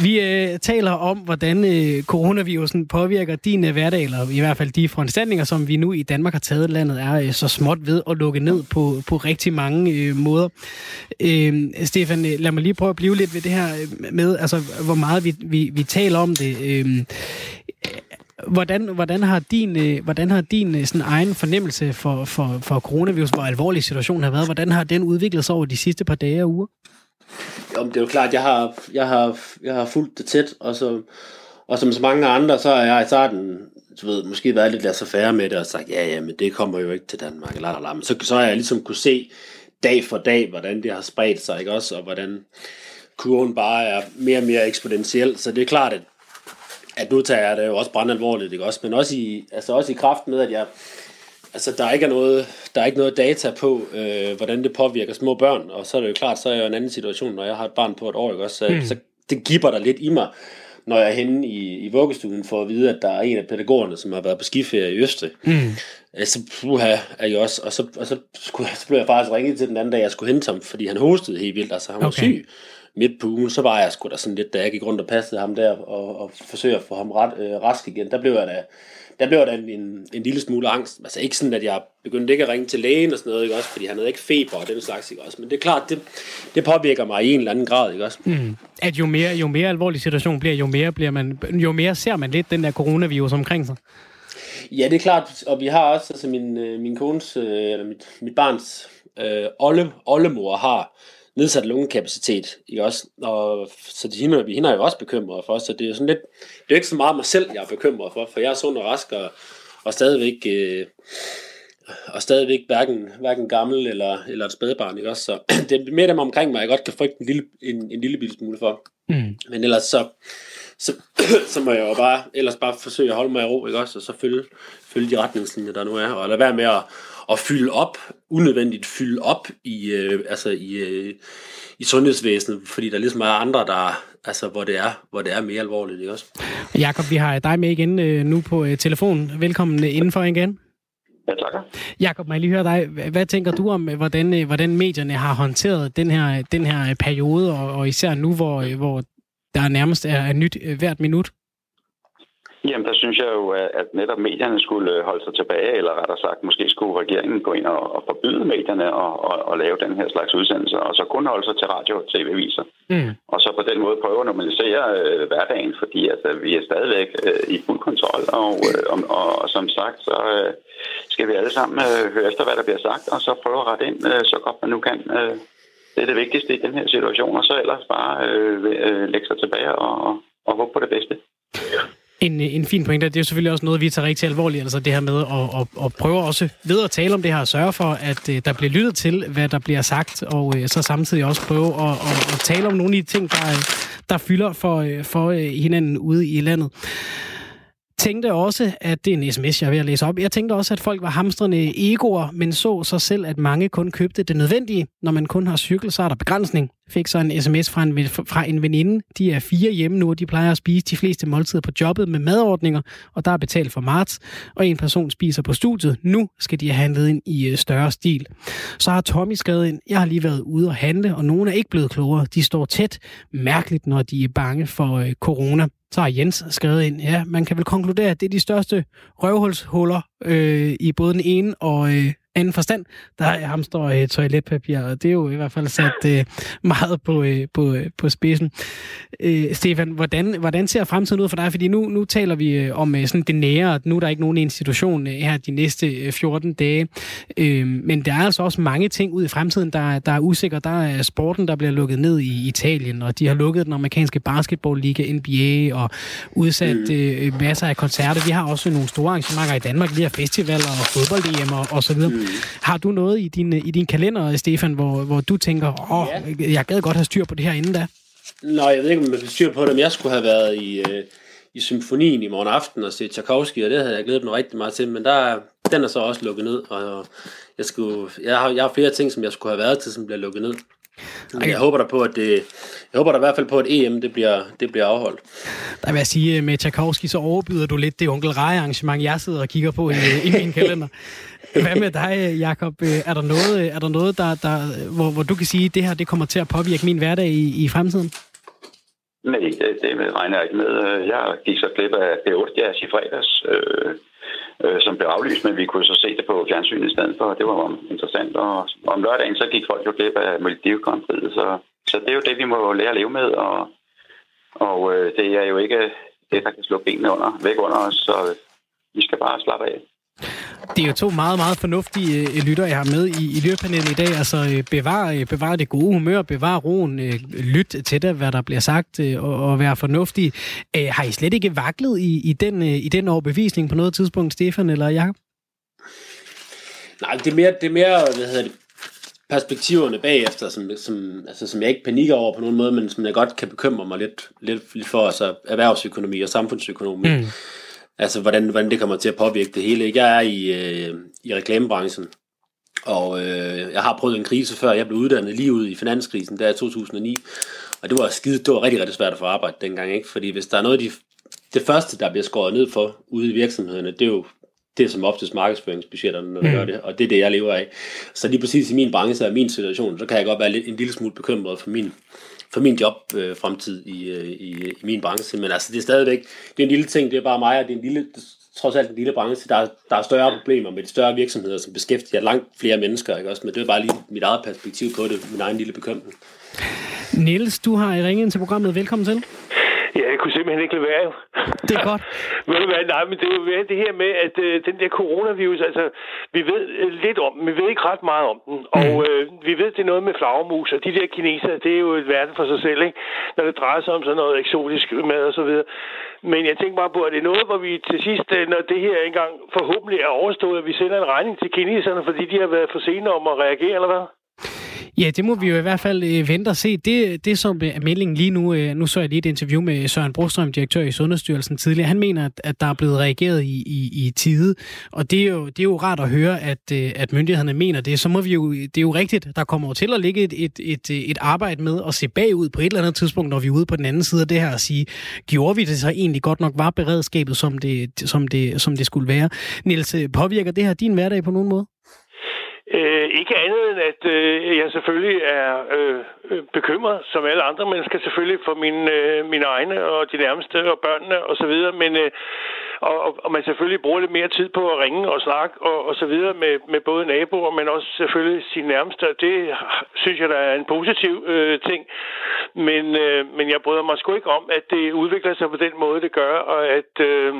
Vi øh, taler om, hvordan øh, coronavirusen påvirker din øh, hverdag, eller i hvert fald de foranstaltninger, som vi nu i Danmark har taget. Landet er øh, så småt ved at lukke ned på, på rigtig mange øh, måder. Øh, Stefan, øh, lad mig lige prøve at blive lidt ved det her øh, med, altså, hvor meget vi, vi, vi taler om det. Øh, Hvordan, hvordan har din, øh, hvordan har din øh, sådan egen fornemmelse for, for, for coronavirus, hvor alvorlig situationen har været, hvordan har den udviklet sig over de sidste par dage og uger? Jo, det er jo klart, jeg har, jeg har, jeg har fulgt det tæt, og, så, og som så mange andre, så har jeg i starten du ved, måske været lidt så færre med det, og sagt, ja, ja, men det kommer jo ikke til Danmark, eller, eller, men så, så har jeg ligesom kunne se dag for dag, hvordan det har spredt sig, ikke også, og hvordan kurven bare er mere og mere eksponentiel, så det er klart, at at nu tager jeg det jo også brandalvorligt, ikke også? Men også i, altså også i kraft med, at jeg, altså der er ikke noget, der er ikke noget data på, øh, hvordan det påvirker små børn, og så er det jo klart, så er jeg jo en anden situation, når jeg har et barn på et år, ikke også? Så, mm. så det giver der lidt i mig, når jeg er henne i, i vuggestuen for at vide, at der er en af pædagogerne, som har været på skiferie i Østrig. Mm. Så puha, er jeg også, og så, og så, skulle, så blev jeg faktisk ringet til den anden dag, jeg skulle hente ham, fordi han hostede helt vildt, altså han var okay. syg midt på ugen, så var jeg sgu da sådan lidt, da jeg gik rundt og passede ham der, og, og forsøger at få ham ret, øh, rask igen, der blev jeg da, der blev der en, en, en lille smule angst. Altså ikke sådan, at jeg begyndte ikke at ringe til lægen og sådan noget, ikke også, fordi han havde ikke feber og den slags, ikke også. Men det er klart, det, det påvirker mig i en eller anden grad, ikke også. Mm. At jo mere, jo mere alvorlig situation bliver, jo mere, bliver man, jo mere ser man lidt den der coronavirus omkring sig. Ja, det er klart, og vi har også, altså min, øh, min kones, øh, eller mit, mit barns øh, olle, ollemor har nedsat lungekapacitet, ikke også? Og, så de, hende, hende er jo også bekymret for, så det er sådan lidt, det er ikke så meget mig selv, jeg er bekymret for, for jeg er sund og rask, og, og stadigvæk, øh, og stadigvæk hverken, hverken gammel eller, eller et spædbarn, ikke også? Så det er mere dem omkring mig, jeg godt kan frygte en lille, en, en lille bitte smule for. Mm. Men ellers så, så, så må jeg jo bare, ellers bare forsøge at holde mig i ro, ikke også? Og så følge, følge de retningslinjer, der nu er, og lade være med at, at fylde op, unødvendigt fylde op i, øh, altså i, øh, i sundhedsvæsenet, fordi der ligesom er andre, der, altså, hvor, det er, hvor det er mere alvorligt. Ikke også? Jakob, vi har dig med igen øh, nu på øh, telefonen. Velkommen øh, indenfor igen. Ja, takker. Jakob, må jeg lige høre dig. Hvad tænker du om, øh, hvordan, øh, hvordan medierne har håndteret den her, den her periode, og, og især nu, hvor, hvor der nærmest er, er nyt hvert minut? Jamen, der synes jeg jo, at netop medierne skulle holde sig tilbage, eller rettere sagt, måske skulle regeringen gå ind og, og forbyde medierne og, og, og lave den her slags udsendelser, og så kun holde sig til radio og tv-viser. Mm. Og så på den måde prøve at normalisere øh, hverdagen, fordi at, øh, vi er stadigvæk øh, i fuld kontrol, og, øh, og, og, og som sagt, så øh, skal vi alle sammen øh, høre efter, hvad der bliver sagt, og så prøve at rette ind, øh, så godt man nu kan. Øh, det er det vigtigste i den her situation, og så ellers bare øh, øh, lægge sig tilbage og, og, og håbe på det bedste. En, øh, en fin pointe, det er jo selvfølgelig også noget, vi tager rigtig alvorligt, altså det her med at, at, at prøve også ved at tale om det her, og sørge for, at uh, der bliver lyttet til, hvad der bliver sagt, og uh, så samtidig også prøve at, at, at tale om nogle af de ting, der, der fylder for, uh, for uh, hinanden ude i landet tænkte også, at det er en sms, jeg er ved at læse op. Jeg tænkte også, at folk var hamstrende egoer, men så sig selv, at mange kun købte det nødvendige. Når man kun har cykel, så er der begrænsning. Fik så en sms fra en, fra en veninde. De er fire hjemme nu, og de plejer at spise de fleste måltider på jobbet med madordninger, og der er betalt for marts. Og en person spiser på studiet. Nu skal de have handlet ind i øh, større stil. Så har Tommy skrevet ind, jeg har lige været ude og handle, og nogen er ikke blevet klogere. De står tæt. Mærkeligt, når de er bange for øh, corona. Så har Jens skrevet ind, ja, man kan vel konkludere, at det er de største røvhulshuller øh, i både den ene og, øh, anden forstand, der hamstrer øh, toiletpapir, og det er jo i hvert fald sat øh, meget på, øh, på, øh, på spidsen. Øh, Stefan, hvordan, hvordan ser fremtiden ud for dig? Fordi nu, nu taler vi øh, om øh, sådan det nære, at nu er der ikke nogen institution øh, her de næste øh, 14 dage, øh, men der er altså også mange ting ud i fremtiden, der, der er usikre. Der er sporten, der bliver lukket ned i Italien, og de har lukket den amerikanske basketballliga, NBA, og udsat mm. øh, masser af koncerter. Vi har også nogle store arrangementer i Danmark, vi har festivaler og fodbold og, og så videre. Har du noget i din, i din kalender, Stefan, hvor, hvor du tænker, åh, ja. jeg gad godt have styr på det her inden da? Nej, jeg ved ikke, om jeg styr på det, men jeg skulle have været i, øh, i symfonien i morgen aften og se Tchaikovsky, og det havde jeg glædet mig rigtig meget til, men der, den er så også lukket ned, og jeg, skulle, jeg, har, jeg har flere ting, som jeg skulle have været til, som bliver lukket ned. Okay. Jeg håber der på, at det, jeg håber der i hvert fald på, at EM det bliver, det bliver afholdt. Der vil jeg sige, med Tchaikovsky, så overbyder du lidt det onkel Rej arrangement, jeg sidder og kigger på i, i min kalender. Hvad med dig, Jakob? Øh, er der noget, øh, er der noget der, der, hvor, hvor du kan sige, at det her det kommer til at påvirke min hverdag i, i fremtiden? Nej, det, det regner jeg ikke med. Jeg gik så glip af B8 Jazz i fredags. Øh, øh, som blev aflyst, men vi kunne så se det på fjernsynet i stedet for, det var interessant. Og om lørdagen, så gik folk jo glip af Maldiv så, så det er jo det, vi må lære at leve med, og, og øh, det er jo ikke det, der kan slå benene under, væk under os, så vi skal bare slappe af. Det er jo to meget, meget fornuftige øh, lytter, jeg har med i, i lytterpanelet i dag. Altså, øh, bevar, øh, bevar det gode humør, bevar roen, lyt til det, hvad der bliver sagt, og, og være fornuftig. Har I slet ikke vaklet i, i, den, i den overbevisning på noget tidspunkt, Stefan eller Jacob? Nej, det er mere, det er mere hvad hedder det, perspektiverne bagefter, som, som, altså, som jeg ikke panikker over på nogen måde, men som jeg godt kan bekymre mig lidt, lidt, lidt for, altså erhvervsøkonomi og samfundsøkonomi. Mm. Altså, hvordan, hvordan det kommer til at påvirke det hele. Jeg er i, øh, i reklamebranchen, og øh, jeg har prøvet en krise før. Jeg blev uddannet lige ud i finanskrisen, der i 2009. Og det var skide, det var rigtig, rigtig svært at få arbejde dengang, ikke? Fordi hvis der er noget, de, det første, der bliver skåret ned for ude i virksomhederne, det er jo det er som oftest markedsføringsbudgetterne, når mm. gør det, og det er det, jeg lever af. Så lige præcis i min branche og min situation, så kan jeg godt være lidt, en lille smule bekymret for min, for min job øh, fremtid i, øh, i, i min branche. Men altså, det er stadigvæk, det er en lille ting, det er bare mig, og det er en lille, trods alt en lille branche. Der der er større problemer med de større virksomheder, som beskæftiger langt flere mennesker, ikke også? Men det er bare lige mit eget perspektiv på det, min egen lille bekymring. Niels, du har ringet ind til programmet. Velkommen til. Ja, jeg kunne simpelthen ikke lade være. Det er godt. Ved du hvad, nej, men det er jo det her med, at øh, den der coronavirus, altså, vi ved øh, lidt om den, vi ved ikke ret meget om den, mm. og øh, vi ved, det er noget med flagermus, og de der kineser, det er jo et verden for sig selv, ikke? Når det drejer sig om sådan noget eksotisk mad og så videre. Men jeg tænker bare på, at det er noget, hvor vi til sidst, øh, når det her engang forhåbentlig er overstået, at vi sender en regning til kineserne, fordi de har været for sene om at reagere, eller hvad? Ja, det må vi jo i hvert fald øh, vente og se. Det, det som øh, er meldingen lige nu, øh, nu så jeg lige et interview med Søren Brostrøm, direktør i Sundhedsstyrelsen tidligere, han mener, at, at der er blevet reageret i, i, i tide, og det er, jo, det er jo rart at høre, at, at myndighederne mener det. Så må vi jo, det er jo rigtigt, der kommer til at ligge et, et, et, et arbejde med at se bagud på et eller andet tidspunkt, når vi er ude på den anden side af det her og sige, gjorde vi det så egentlig godt nok, var beredskabet, som det, som det, som det skulle være? Niels, påvirker det her din hverdag på nogen måde? Øh, ikke andet end, at øh, jeg selvfølgelig er øh, bekymret, som alle andre mennesker selvfølgelig, for mine, øh, mine egne og de nærmeste og børnene og så videre, men øh, og, og man selvfølgelig bruger lidt mere tid på at ringe og snakke og, og så videre med, med både naboer, men også selvfølgelig sine nærmeste. Det synes jeg, der er en positiv øh, ting. Men, øh, men jeg bryder mig sgu ikke om, at det udvikler sig på den måde, det gør, og at... Øh,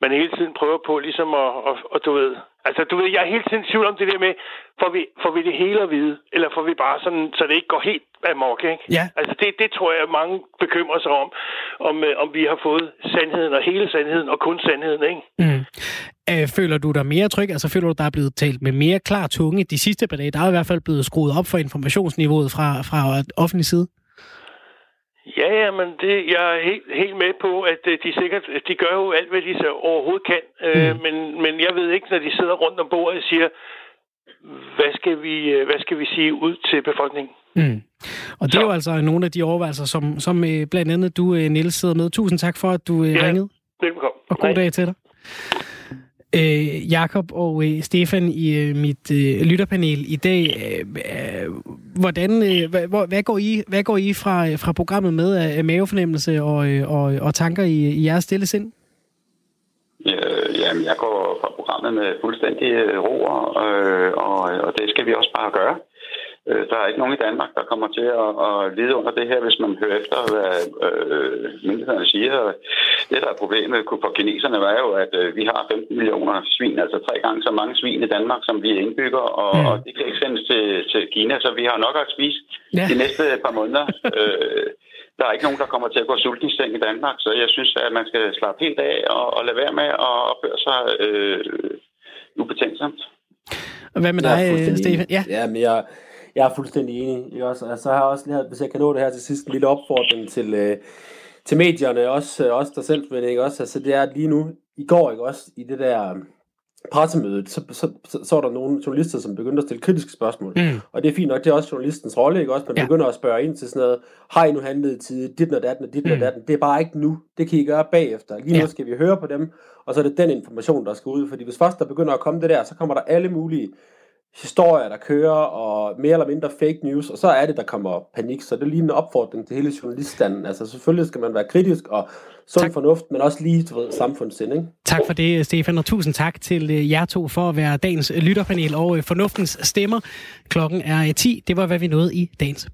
man hele tiden prøver på ligesom at, at, at du ved, altså du ved, jeg er hele tiden i tvivl om det der med, får vi, får vi det hele at vide, eller får vi bare sådan, så det ikke går helt amok, ikke? Ja. Altså det, det tror jeg, mange bekymrer sig om, om, øh, om vi har fået sandheden og hele sandheden og kun sandheden, ikke? Mm. Øh, føler du dig mere tryg? Altså føler du, der er blevet talt med mere klar tunge de sidste par dage? Der er i hvert fald blevet skruet op for informationsniveauet fra, fra offentlig side. Ja, ja, men det, jeg er helt, helt med på, at øh, de sikkert de gør jo alt, hvad de så overhovedet kan. Øh, mm. men, men jeg ved ikke, når de sidder rundt om bordet og siger, hvad skal vi, øh, hvad skal vi sige ud til befolkningen? Mm. Og det så. er jo altså nogle af de overvejelser, som, som blandt andet du, Niels, sidder med. Tusind tak for, at du ja, ringede. Velkommen. Og god dag til dig øh, Jakob og øh, Stefan i øh, mit øh, lytterpanel i dag. Øh, øh hvordan, øh, hva hvad, går I, hvad går I fra, øh, fra programmet med af mavefornemmelse og, øh, og, og tanker i, i jeres stille sind? Ja, jamen, jeg går fra programmet med fuldstændig øh, ro, og, øh, og, og det skal vi også bare gøre. Øh, der er ikke nogen i Danmark, der kommer til at, at lide under det her, hvis man hører efter, hvad øh, myndighederne siger. Det, der er problemet for kineserne, var jo, at øh, vi har 15 millioner svin, altså tre gange så mange svin i Danmark, som vi indbygger, og, mm. og det kan ikke sendes til, til Kina, så vi har nok at spise ja. de næste par måneder. øh, der er ikke nogen, der kommer til at gå sulten i seng i Danmark, så jeg synes, at man skal slappe helt af og, og lade være med at opføre sig øh, ubetænksomt. Hvad med dig, Stefan? Ja, ja men jeg, jeg er fuldstændig enig. Ikke også? Altså, jeg har også lige, hvis jeg kan nå det her til sidst, en lille opfordring til, øh, til medierne, også, øh, også der selv, men ikke også? Altså, det er lige nu, i går, ikke også, i det der pressemødet, så, så, så, så var der nogle journalister, som begyndte at stille kritiske spørgsmål. Mm. Og det er fint nok, det er også journalistens rolle, ikke også? Man ja. begynder at spørge ind til sådan noget, har I nu handlet i tide, dit og datten og dit mm. og datten. Det er bare ikke nu. Det kan I gøre bagefter. Lige nu ja. skal vi høre på dem, og så er det den information, der skal ud. Fordi hvis først der begynder at komme det der, så kommer der alle mulige historier, der kører, og mere eller mindre fake news, og så er det, der kommer panik. Så det er lige en opfordring til hele journaliststanden. Altså selvfølgelig skal man være kritisk og sund tak. fornuft, men også lige til samfundssind. Ikke? Tak for det, Stefan, og tusind tak til øh, jer to for at være dagens lytterpanel og øh, fornuftens stemmer. Klokken er 10. Det var, hvad vi nåede i dagens